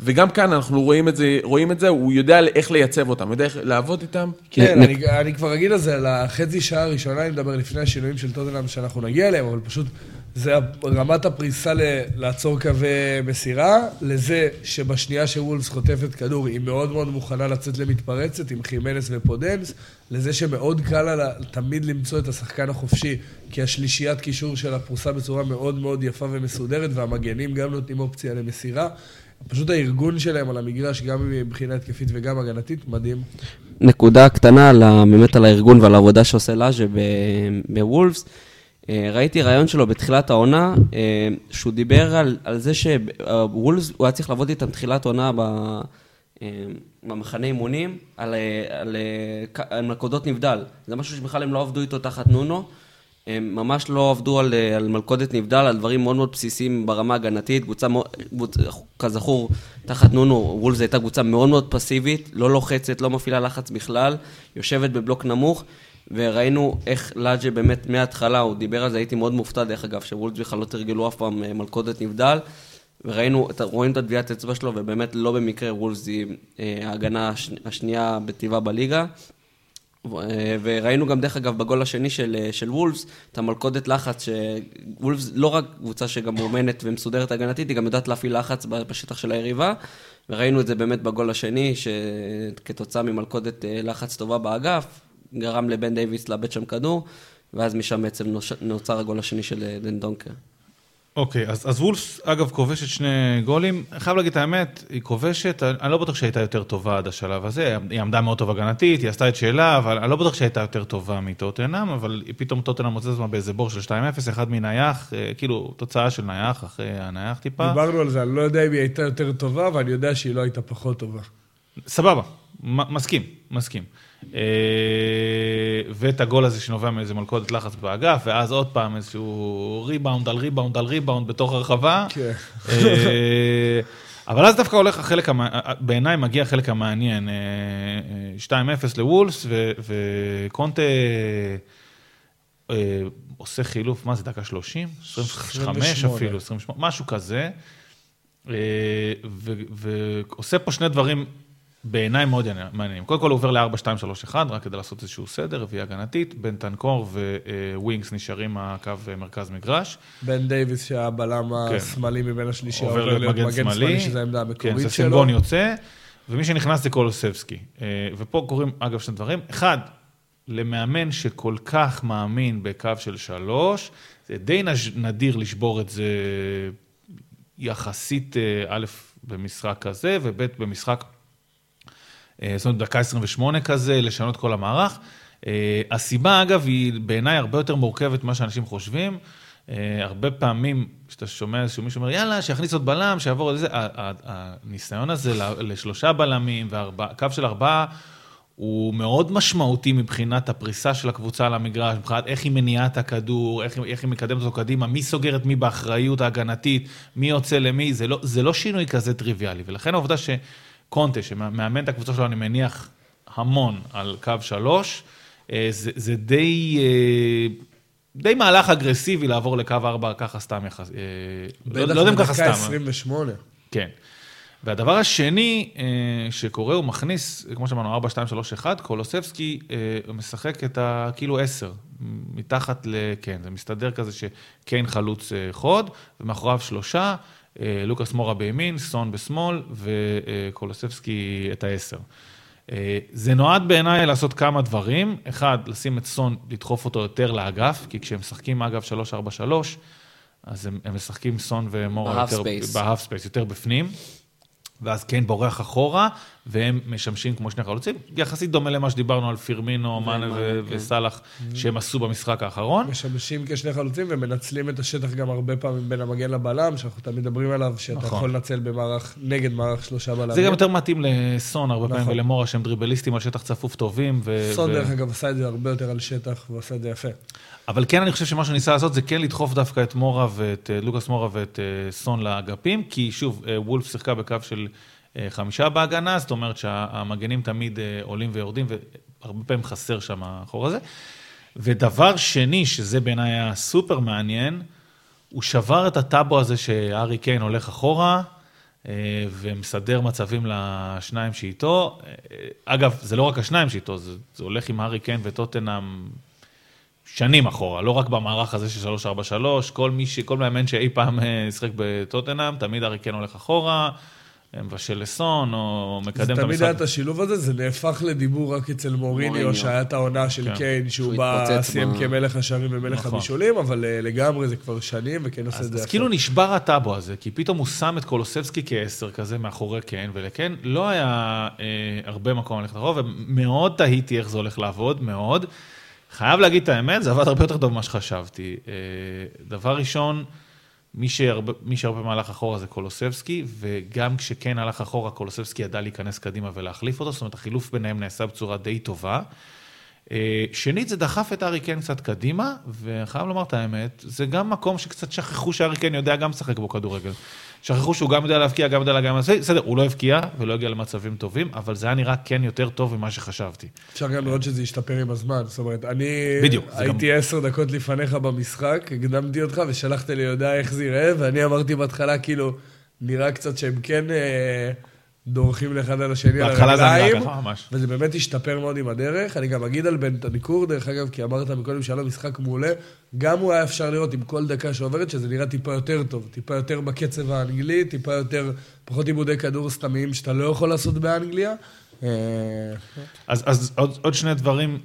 S1: וגם כאן אנחנו רואים את זה, רואים את זה, הוא יודע איך לייצב אותם, יודע איך לעבוד איתם.
S3: כן,
S4: נ-
S3: אני, אני כבר אגיד על זה, על החצי שעה הראשונה, אני מדבר לפני השינויים של טוטנאם שאנחנו נגיע אליהם, אבל פשוט זה רמת הפריסה ל, לעצור קווי מסירה, לזה שבשנייה שוולס חוטפת כדור, היא מאוד מאוד מוכנה לצאת למתפרצת עם חימנס ופודנס, לזה שמאוד קל לה תמיד למצוא את השחקן החופשי, כי השלישיית קישור שלה פרוסה בצורה מאוד מאוד יפה ומסודרת, והמגנים גם נותנים אופציה למסירה. פשוט הארגון שלהם על המגרש, גם מבחינה התקפית וגם הגנתית, מדהים.
S4: נקודה קטנה באמת על הארגון ועל העבודה שעושה לאז'ה ב- בוולפס. אה, ראיתי ראיון שלו בתחילת העונה, אה, שהוא דיבר על, על זה שוולפס, הוא היה צריך לעבוד איתם תחילת עונה אה, במחנה אימונים, על, אה, על, אה, על נקודות נבדל. זה משהו שבכלל הם לא עבדו איתו תחת נונו. הם ממש לא עבדו על, אה, על מלכודת נבדל, על דברים מאוד מאוד בסיסיים ברמה הגנתית. קבוצה, קבוצ- כזכור, תחת נונו, וולפס הייתה קבוצה מאוד מאוד פסיבית, לא לוחצת, לא מפעילה לחץ בכלל, יושבת בבלוק נמוך, וראינו איך לאג'ה באמת מההתחלה, הוא דיבר על זה, הייתי מאוד מופתע דרך אגב, שוולפס בכלל לא תרגלו אף פעם אה, מלכודת נבדל. וראינו, רואים את הטביעת אצבע שלו, ובאמת לא במקרה וולפס היא אה, ההגנה הש- השנייה בטבעה בליגה. ו- וראינו גם, דרך אגב, בגול השני של, אה, של וולפס, את המלכודת לחץ, שוולפס לא רק קבוצה שגם מאומנת ומסודרת הגנתית, היא גם יודעת להפעיל לחץ בשטח של היריבה, וראינו את זה באמת בגול השני, שכתוצאה ממלכודת אה, לחץ טובה באגף, גרם לבן דייוויס לאבד שם כדור, ואז משם בעצם נוצר הגול השני של אה, דן דונקר.
S2: אוקיי, אז, אז וולפס, אגב, כובשת שני גולים. אני חייב להגיד את האמת, היא כובשת, אני אני לא בטוח שהייתה יותר טובה עד השלב הזה. היא עמדה מאוד טוב הגנתית, היא עשתה את שאלה, אבל אני לא בטוח שהייתה יותר טובה מטוטנאם, אבל פתאום טוטנאם מוצאת עצמה באיזה בור של 2-0, אחד מנייח, אה, כאילו, תוצאה של נייח אחרי הנייח טיפה.
S3: דיברנו על זה, אני לא יודע אם היא הייתה יותר טובה, ואני יודע שהיא לא הייתה פחות טובה.
S2: סבבה, מסכים, מסכים. אה, ואת הגול הזה שנובע מאיזה מלכודת לחץ באגף, ואז עוד פעם איזשהו ריבאונד על ריבאונד על ריבאונד בתוך הרחבה.
S3: כן.
S2: אה, אבל אז דווקא הולך החלק, בעיניי מגיע החלק המעניין, אה, אה, 2-0 לוולס, ו- וקונטה עושה חילוף, מה זה, דקה 30? 25
S3: 28.
S2: אפילו, 28, משהו כזה. ועושה פה שני דברים בעיניי מאוד מעניינים. קודם כל הוא עובר ל-4-2-3-1, רק כדי לעשות איזשהו סדר, רביעייה הגנתית, בנטנקור ווינקס נשארים הקו מרכז מגרש.
S3: בן דייוויס, שהבלם
S2: כן.
S3: השמאלי מבין השלישייה,
S2: עובר להיות מגן שמאלי,
S3: שזו העמדה
S2: כן,
S3: המקורית
S2: זה
S3: שלו.
S2: ססניון יוצא, ומי שנכנס זה קולוסבסקי. אה, ופה קורים, אגב, שני דברים. אחד, למאמן שכל כך מאמין בקו של שלוש, זה די נדיר לשבור את זה יחסית, אה, א', במשחק כזה, וב', במשחק, אה, זאת אומרת, דקה 28 כזה, לשנות כל המערך. אה, הסיבה, אגב, היא בעיניי הרבה יותר מורכבת ממה שאנשים חושבים. אה, הרבה פעמים, כשאתה שומע איזשהו מישהו אומר, יאללה, שיכניס עוד בלם, שיעבור על זה, הניסיון הזה לשלושה בלמים, וקו של ארבעה, הוא מאוד משמעותי מבחינת הפריסה של הקבוצה על המגרש, מבחינת איך היא מניעה את הכדור, איך, איך היא מקדמת אותו קדימה, מי סוגר את מי באחריות ההגנתית, מי יוצא למי, זה לא, זה לא שינוי כזה טריוויאלי. ולכן העובדה שקונטה, שמאמן את הקבוצה שלו, אני מניח, המון על קו שלוש, אה, זה, זה די... אה, די מהלך אגרסיבי לעבור לקו 4 ככה סתם יחס... אה,
S3: לא, לא יודע אם ככה סתם. בטח בדקה 28.
S2: כן. והדבר השני שקורה, הוא מכניס, כמו שאמרנו, 4, 2, 3, 1, קולוסבסקי משחק את הכאילו 10, מתחת ל... כן, זה מסתדר כזה שקיין חלוץ חוד, ומאחוריו שלושה, לוקאס מורה בימין, סון בשמאל, וקולוסבסקי את ה-10. אה, זה נועד בעיניי לעשות כמה דברים. אחד, לשים את סון, לדחוף אותו יותר לאגף, כי כשהם משחקים אגב 3-4-3, אז הם, הם משחקים סון ומורה יותר... ב half space. יותר בפנים. ואז כן בורח אחורה, והם משמשים כמו שני חלוצים, יחסית דומה למה שדיברנו על פירמינו, מאנה כן. וסאלח, שהם עשו במשחק האחרון.
S3: משמשים כשני חלוצים ומנצלים את השטח גם הרבה פעמים בין המגן לבלם, שאנחנו תמיד מדברים עליו, שאתה נכון. יכול לנצל במערך, נגד מערך שלושה בלמים.
S2: זה גם יותר מתאים לסון הרבה נכון. פעמים ולמורה, שהם דריבליסטים על שטח צפוף טובים.
S3: ו... סון, ו... דרך אגב, עשה את זה הרבה יותר על שטח, ועשה את זה יפה.
S2: אבל כן, אני חושב שמה שהוא ניסה לעשות זה כן לדחוף דווקא את מורה ואת אה, לוקאס מורה ואת אה, סון לאגפים, כי שוב, אה, וולף שיחקה בקו של חמישה בהגנה, זאת אומרת שהמגנים תמיד עולים ויורדים, והרבה פעמים חסר שם החור הזה. ודבר שני, שזה בעיניי היה סופר מעניין, הוא שבר את הטאבו הזה שארי קיין הולך אחורה, ומסדר מצבים לשניים שאיתו. אגב, זה לא רק השניים שאיתו, זה, זה הולך עם הארי קיין וטוטנאם שנים אחורה, לא רק במערך הזה של 343, כל מי ש... כל מאמן שאי פעם אה, שיחק בטוטנאם, תמיד ארי כן הולך אחורה, מבשל לסון, או מקדם את המשחק.
S3: זה תמיד היה את השילוב הזה, זה נהפך לדיבור רק אצל מוריניו, שהיה את העונה של כן. קיין, שהוא בא, סיים כמלך השערים ומלך נכון. הבישולים, אבל אה, לגמרי זה כבר שנים, וכן עושה את זה
S2: אז כאילו נשבר הטאבו הזה, כי פתאום הוא שם את קולוסבסקי כעשר כזה מאחורי קיין, ולקיין לא היה אה, הרבה מקום ללכת אחורה, ומאוד תהיתי איך זה הולך לעבוד, מאוד. חייב להגיד את האמת, זה עבד הרבה יותר טוב ממה שחשבתי. אה, דבר ראשון, מי שהרבה, מי שהרבה פעמים הלך אחורה זה קולוסבסקי, וגם כשכן הלך אחורה, קולוסבסקי ידע להיכנס קדימה ולהחליף אותו, זאת אומרת, החילוף ביניהם נעשה בצורה די טובה. אה, שנית, זה דחף את ארי קן קצת קדימה, וחייב לומר את האמת, זה גם מקום שקצת שכחו שארי קן יודע גם לשחק בו כדורגל. שכחו שהוא גם יודע להבקיע, גם יודע להגיע למצבים, בסדר, הוא לא הבקיע ולא הגיע למצבים טובים, אבל זה היה נראה כן יותר טוב ממה שחשבתי.
S3: אפשר גם לראות שזה ישתפר עם הזמן, זאת אומרת, אני בדיוק, הייתי גם... עשר דקות לפניך במשחק, הקדמתי אותך ושלחת לי יודע איך זה ייראה, ואני אמרתי בהתחלה, כאילו, נראה קצת שהם כן... אה... דורכים לאחד על השני על
S2: הרגליים. בהתחלה זה נראה ככה ממש.
S3: וזה באמת השתפר מאוד עם הדרך. אני גם אגיד על בנטניקור, דרך אגב, כי אמרת מקודם שהיה לו משחק מעולה, גם הוא היה אפשר לראות עם כל דקה שעוברת, שזה נראה טיפה יותר טוב. טיפה יותר בקצב האנגלי, טיפה יותר, פחות עיבודי כדור סתמיים שאתה לא יכול לעשות באנגליה.
S2: אה, אז, אז עוד, עוד שני דברים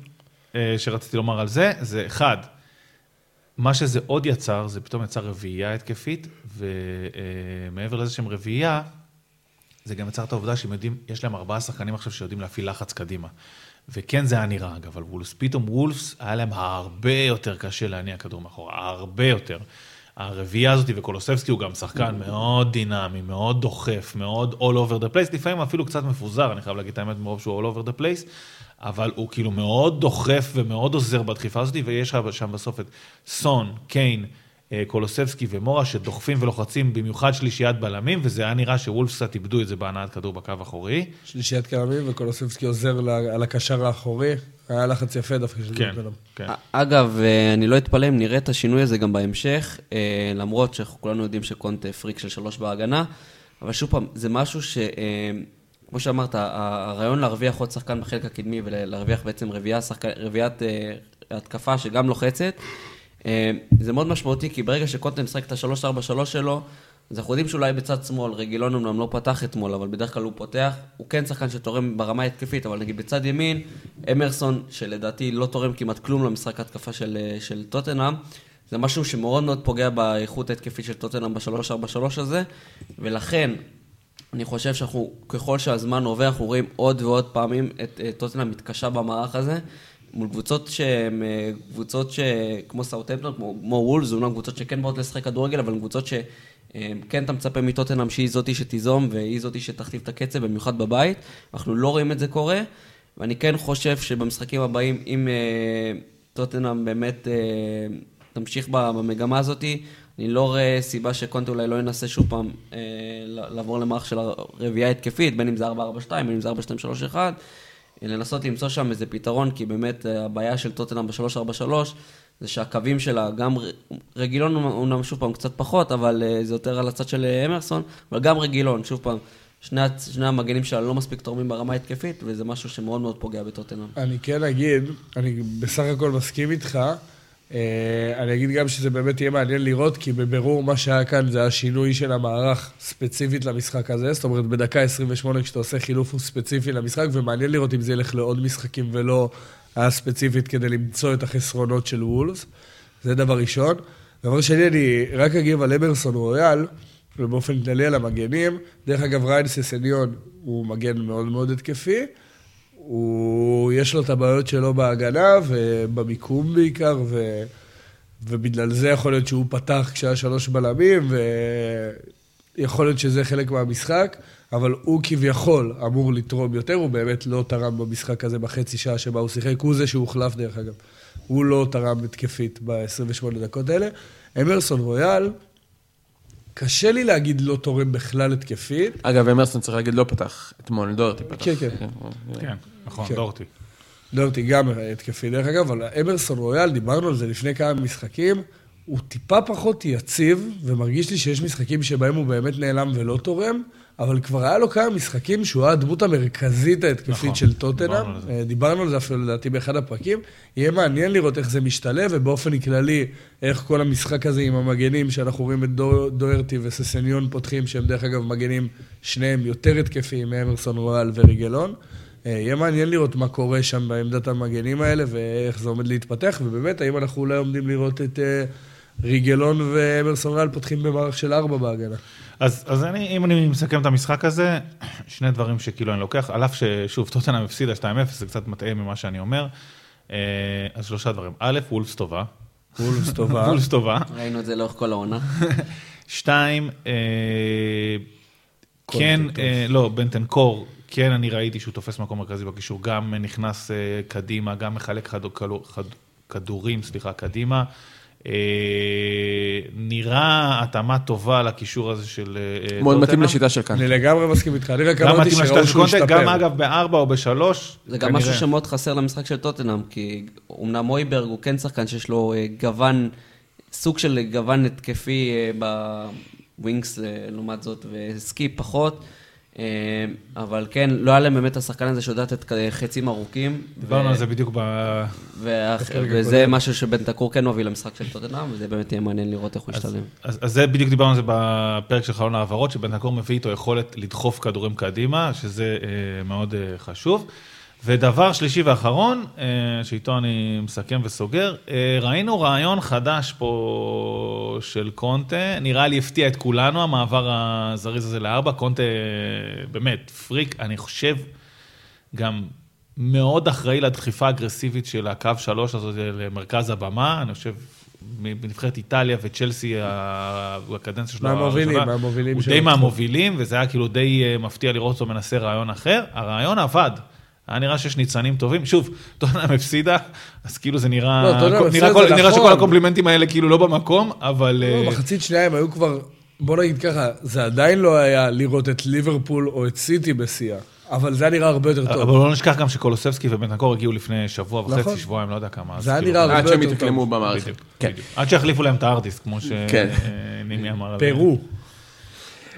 S2: אה, שרציתי לומר על זה, זה אחד, מה שזה עוד יצר, זה פתאום יצר רביעייה התקפית, ומעבר לזה שהם רביעייה, זה גם יצר את העובדה שהם יודעים, יש להם ארבעה שחקנים עכשיו שיודעים להפעיל לחץ קדימה. וכן זה היה נראה, אגב, על וולפס. פתאום וולפס, היה להם הרבה יותר קשה להניע כדור מאחורה, הרבה יותר. הרביעייה הזאת, וקולוסבסקי הוא גם שחקן מאוד דינמי, מאוד דוחף, מאוד all over the place, לפעמים אפילו קצת מפוזר, אני חייב להגיד את האמת, מרוב שהוא all over the place, אבל הוא כאילו מאוד דוחף ומאוד עוזר בדחיפה הזאת, ויש שם בסוף את סון, קיין, קולוסבסקי ומורה שדוחפים ולוחצים במיוחד שלישיית בלמים, וזה היה נראה שוולפס קצת איבדו את זה בהנעת כדור בקו האחורי.
S3: שלישיית בלמים וקולוסבסקי עוזר על הקשר האחורי. היה לחץ יפה דווקא של כן,
S4: כן. אגב, אה, אני לא אתפלא אם נראה את השינוי הזה גם בהמשך, אה, למרות שכולנו יודעים שקונטה פריק של שלוש בהגנה, אבל שוב פעם, זה משהו ש... כמו שאמרת, הרעיון להרוויח עוד שחקן בחלק הקדמי ולהרוויח בעצם רביעיית התקפה שגם לוחצת, אה, זה מאוד משמעותי, כי ברגע שקונטה משחק את ה-3-4-3 שלו, אז אנחנו יודעים שאולי בצד שמאל, רגילון אמנם לא פתח אתמול, אבל בדרך כלל הוא פותח. הוא כן שחקן שתורם ברמה ההתקפית, אבל נגיד בצד ימין, אמרסון, שלדעתי לא תורם כמעט כלום למשחק ההתקפה של, אה, של טוטנאם, זה משהו שמאוד מאוד פוגע באיכות ההתקפית של טוטנאם ב-3-4-3 הזה, ולכן, אני חושב שאנחנו, ככל שהזמן עובר, אנחנו רואים עוד ועוד פעמים את, את טוטנאם מתקשה במערך הזה. מול קבוצות שהן אה, קבוצות שכמו סאוטהמפטון, כמו, כמו וולס, אומנם קבוצות שכן באות לשחק כדורגל, אבל הן קבוצות שכן אה, אתה מצפה מטוטנאם שהיא זאתי שתיזום והיא זאתי שתכתיב את הקצב, במיוחד בבית. אנחנו לא רואים את זה קורה, ואני כן חושב שבמשחקים הבאים, אם אה, טוטנאם באמת אה, תמשיך במגמה הזאת, אני לא רואה סיבה שקונטה אולי לא ינסה שוב פעם אה, לעבור למערך של רביעייה התקפית, בין אם זה 4-4-2, בין אם זה 4-2-3-1, לנסות למצוא שם איזה פתרון, כי באמת הבעיה של טוטנאם ב-3-4-3 זה שהקווים שלה, גם רגילון אומנם שוב פעם קצת פחות, אבל אה, זה יותר על הצד של אה, אמרסון, אבל גם רגילון, שוב פעם, שני, שני המגנים שלה לא מספיק תורמים ברמה התקפית, וזה משהו שמאוד מאוד פוגע בטוטנאם.
S3: אני כן אגיד, אני בסך הכל מסכים איתך, אה, אני אגיד גם שזה באמת יהיה מעניין לראות, כי בבירור מה שהיה כאן זה השינוי של המערך ספציפית למשחק הזה. זאת אומרת, בדקה 28 כשאתה עושה חילוף הוא ספציפי למשחק, ומעניין לראות אם זה ילך לעוד משחקים ולא היה ספציפית כדי למצוא את החסרונות של וולס. זה דבר ראשון. דבר שני, אני רק אגיב על אמרסון רויאל, ובאופן כללי על המגנים. דרך אגב, ריין ססניון הוא מגן מאוד מאוד התקפי. הוא, יש לו את הבעיות שלו בהגנה ובמיקום בעיקר, ו, ובגלל זה יכול להיות שהוא פתח כשהיה שלוש בלמים, ויכול להיות שזה חלק מהמשחק, אבל הוא כביכול אמור לתרום יותר, הוא באמת לא תרם במשחק הזה בחצי שעה שבה הוא שיחק, הוא זה שהוחלף דרך אגב. הוא לא תרם התקפית ב-28 דקות האלה. אמרסון רויאל, קשה לי להגיד לא תורם בכלל התקפית.
S1: אגב, אמרסון צריך להגיד לא פתח, אתמול דורטי פתח.
S3: כן, כן.
S2: כן, נכון, כן. דורטי.
S3: דורטי גם התקפי, דרך אגב, אבל אמרסון רויאל, דיברנו על זה לפני כמה משחקים, הוא טיפה פחות יציב, ומרגיש לי שיש משחקים שבהם הוא באמת נעלם ולא תורם. אבל כבר היה לו כמה משחקים שהוא היה הדמות המרכזית ההתקפית נכון, של טוטנאם. דיברנו, דיברנו על זה אפילו לדעתי באחד הפרקים. יהיה מעניין לראות איך זה משתלב, ובאופן כללי, איך כל המשחק הזה עם המגנים, שאנחנו רואים את דו, דוירטי וססניון פותחים, שהם דרך אגב מגנים שניהם יותר התקפיים מאמרסון רואל וריגלון. אה, יהיה מעניין לראות מה קורה שם בעמדת המגנים האלה, ואיך זה עומד להתפתח, ובאמת, האם אנחנו אולי עומדים לראות את uh, ריגלון ואמרסון רואל פותחים במערך של ארבע בהגנה.
S2: אז, אז אני, אם אני מסכם את המשחק הזה, שני דברים שכאילו אני לוקח, על אף ששוב, טוטנאם הפסידה 2-0, זה קצת מטעה ממה שאני אומר. אה, אז שלושה דברים. א', וולפס טובה.
S3: וולפס טובה.
S2: וולפס טובה.
S4: ראינו את זה לאורך כל העונה.
S2: שתיים, אה, כן, אה, לא, בנטן קור, כן, אני ראיתי שהוא תופס מקום מרכזי בקישור, גם נכנס קדימה, גם מחלק כדורים, סליחה, קדימה. אה, נראה התאמה טובה לקישור הזה של טוטנאם.
S1: מאוד מתאים לשיטה של כאן.
S3: אני לגמרי מסכים איתך, אני רק אמרתי שראו שהוא השתפר.
S2: גם אגב בארבע או בשלוש.
S4: זה גם משהו שמאוד חסר למשחק של טוטנאם, כי אמנם מויברג הוא כן שחקן שיש לו אה, גוון, סוג של גוון התקפי אה, בווינקס לעומת זאת, וסקי פחות. אה, אבל כן, לא היה להם באמת השחקן הזה שיודע לתת חצים ארוכים.
S2: דיברנו על זה בדיוק ב...
S4: וזה משהו שבן תקור כן מוביל למשחק של טוטנאם, וזה באמת יהיה מעניין לראות איך הוא ישתלם.
S2: אז זה בדיוק דיברנו על זה בפרק של חלון העברות, שבן תקור מביא איתו יכולת לדחוף כדורים קדימה, שזה אה, מאוד אה, חשוב. ודבר שלישי ואחרון, אה, שאיתו אני מסכם וסוגר, אה, ראינו רעיון חדש פה של קונטה, נראה לי הפתיע את כולנו, המעבר הזריז הזה לארבע, קונטה באמת פריק, אני חושב גם מאוד אחראי לדחיפה האגרסיבית של הקו שלוש הזאת למרכז הבמה, אני חושב... בנבחרת איטליה וצ'לסי, הקדנציה שלו,
S3: מהמובילים, מהמובילים.
S2: הוא די מהמובילים, וזה היה כאילו די אה, מפתיע לראות אותו מנסה רעיון אחר. הרעיון עבד. היה נראה שיש ניצנים טובים. שוב, טוטנאם הפסידה, אז כאילו זה נראה... לא, טוטנאם הפסידה זה נכון. נראה שכל הקומפלימנטים האלה כאילו לא במקום, אבל...
S3: לא, אה, מחצית שנייה הם היו כבר... בוא נגיד ככה, זה עדיין לא היה לראות את ליברפול או את סיטי בשיאה. אבל זה היה נראה הרבה יותר טוב.
S2: אבל לא נשכח גם שקולוסבסקי ובנקור הגיעו לפני שבוע וחצי, נכון. שבועיים, לא יודע כמה.
S3: זה היה כאילו- נראה הרבה יותר טוב.
S1: עד שהם התאקלמו במערכת.
S2: כן. עד שיחליפו להם את הארדיסק, כמו שנימי כן. אמר.
S3: פרו.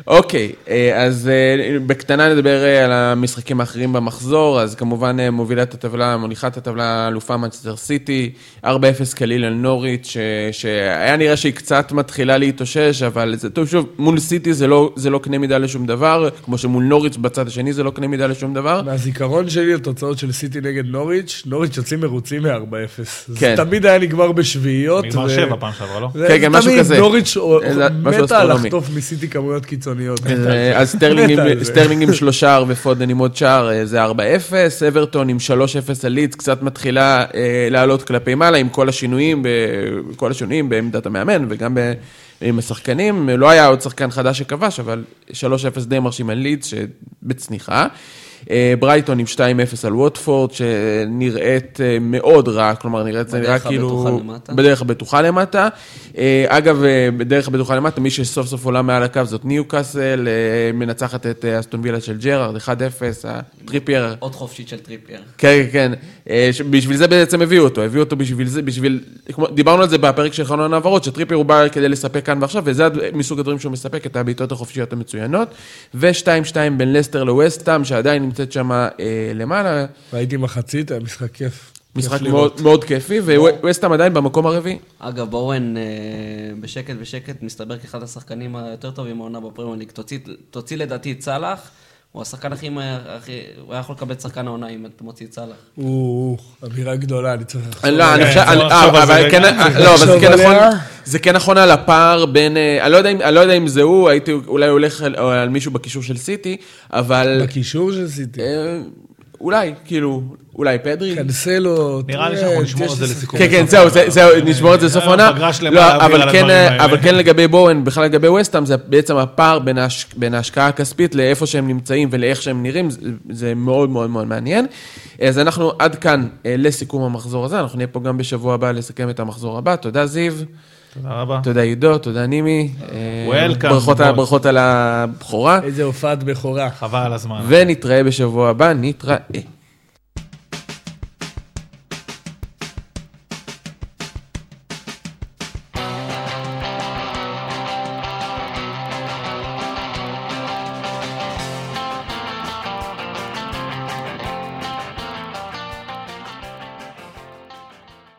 S1: אוקיי, אה, אז אה, בקטנה נדבר אה, על המשחקים האחרים במחזור, אז כמובן מובילת הטבלה, מוליכת הטבלה, אלופה מנצ'סטר סיטי, 4-0 קליל על נוריץ', שהיה נראה שהיא קצת מתחילה להתאושש, אבל זה טוב, שוב, מול סיטי זה לא, זה לא קנה מידה לשום דבר, כמו שמול נוריץ' בצד השני זה לא קנה מידה לשום דבר.
S3: מהזיכרון שלי לתוצאות של סיטי נגד נוריץ', נוריץ' יוצאים מרוצים מ-4-0. כן. זה תמיד היה נגמר בשביעיות.
S2: נגמר 7 פעם שעברה, לא?
S3: כן, כן, משהו כזה. תמיד נוריץ' מתה לחטוף מסיטי כמויות קיצוניות.
S1: אה, אז סטרלינג עם שלושה ופודן עם עוד שער אה, זה 4-0, אברטון עם 3-0 על לידס קצת מתחילה אה, לעלות כלפי מעלה עם כל השינויים, כל השינויים בעמדת המאמן וגם עם השחקנים. לא היה עוד שחקן חדש שכבש, אבל 3-0 די מרשים על לידס שבצניחה. אה, ברייטון עם 2-0 על ווטפורד, שנראית אה, מאוד רע, כלומר, נראית, זה נראה
S4: בדרך
S1: כאילו...
S4: הבטוחה למטה.
S1: בדרך הבטוחה למטה. אה, אגב, בדרך הבטוחה למטה, מי שסוף סוף עולה מעל הקו זאת ניוקאסל, מנצחת את אסטון וילה של ג'רארד, 1-0, הטריפייר.
S4: עוד חופשית של טריפייר.
S1: כן, כן, בשביל זה בעצם הביאו אותו, הביאו אותו בשביל זה, בשביל, כמו- דיברנו על זה בפרק של חלון העברות, שטריפייר הוא בא כדי לספק כאן ועכשיו, וזה מסוג הדברים שהוא מספק, את הבעיטות החופשיות המצוינות, ו-2-2 בין לסטר לווסטאם, שעדיין נמצאת שם אה, למעלה,
S3: ראיתי מחצית, היה משחק כיף.
S1: משחק
S3: כיף
S1: מאוד. מאוד כיפי, וווסטאם עדיין במקום הרביעי.
S4: אגב, בואוין אה, בשקט בשקט מסתבר כאחד השחקנים היותר טובים מהעונה בפרמייר ליג. תוציא, תוציא לדעתי את סאלח, הוא השחקן הכי מהר, הכי, הוא היה יכול לקבל את שחקן העונה אם אתה מוציא את סאלח.
S3: הוא אמירה גדולה, אני צריך לחשוב.
S1: לא, אני
S3: עליה.
S1: חושב, אה, אבל. כן, אה, לא, אבל זה כן נכון. זה כן נכון על הפער בין, אה, אני לא יודע אם- אני לא יודע אם זה הוא, הייתי אולי הולך על- על מישהו בקישור של סיטי, אבל
S3: בקישור של סיטי.
S1: אה, אולי, כאילו, אולי פדרי.
S3: קנסלו,
S2: נראה לי
S3: טרנט,
S2: שאנחנו נשמור
S3: יש
S2: את זה
S3: לי
S2: לסיכום.
S1: כן, כן,
S2: בסוף
S1: זהו, זהו, נשמור את זה לסוף העונה. לא, אבל כן, כן לגבי בואן, בכלל לגבי וסטאם, זה בעצם הפער בין ההש- בין ההשקעה הכספית לאיפה שהם נמצאים ולאיך שהם נראים, זה- מאוד מאוד מאוד מעניין. אז אנחנו עד כאן אה, לסיכום המחזור הזה, אנחנו נהיה פה גם בשבוע הבא לסכם את המחזור הבא. תודה זיו,
S2: תודה רבה.
S1: תודה עידו, תודה נימי.
S2: Welcome,
S1: ברכות. ברכות על הבכורה,
S3: איזה הופעת בכורה.
S2: חבל על הזמן.
S1: ונתראה בשבוע הבא, נתראה.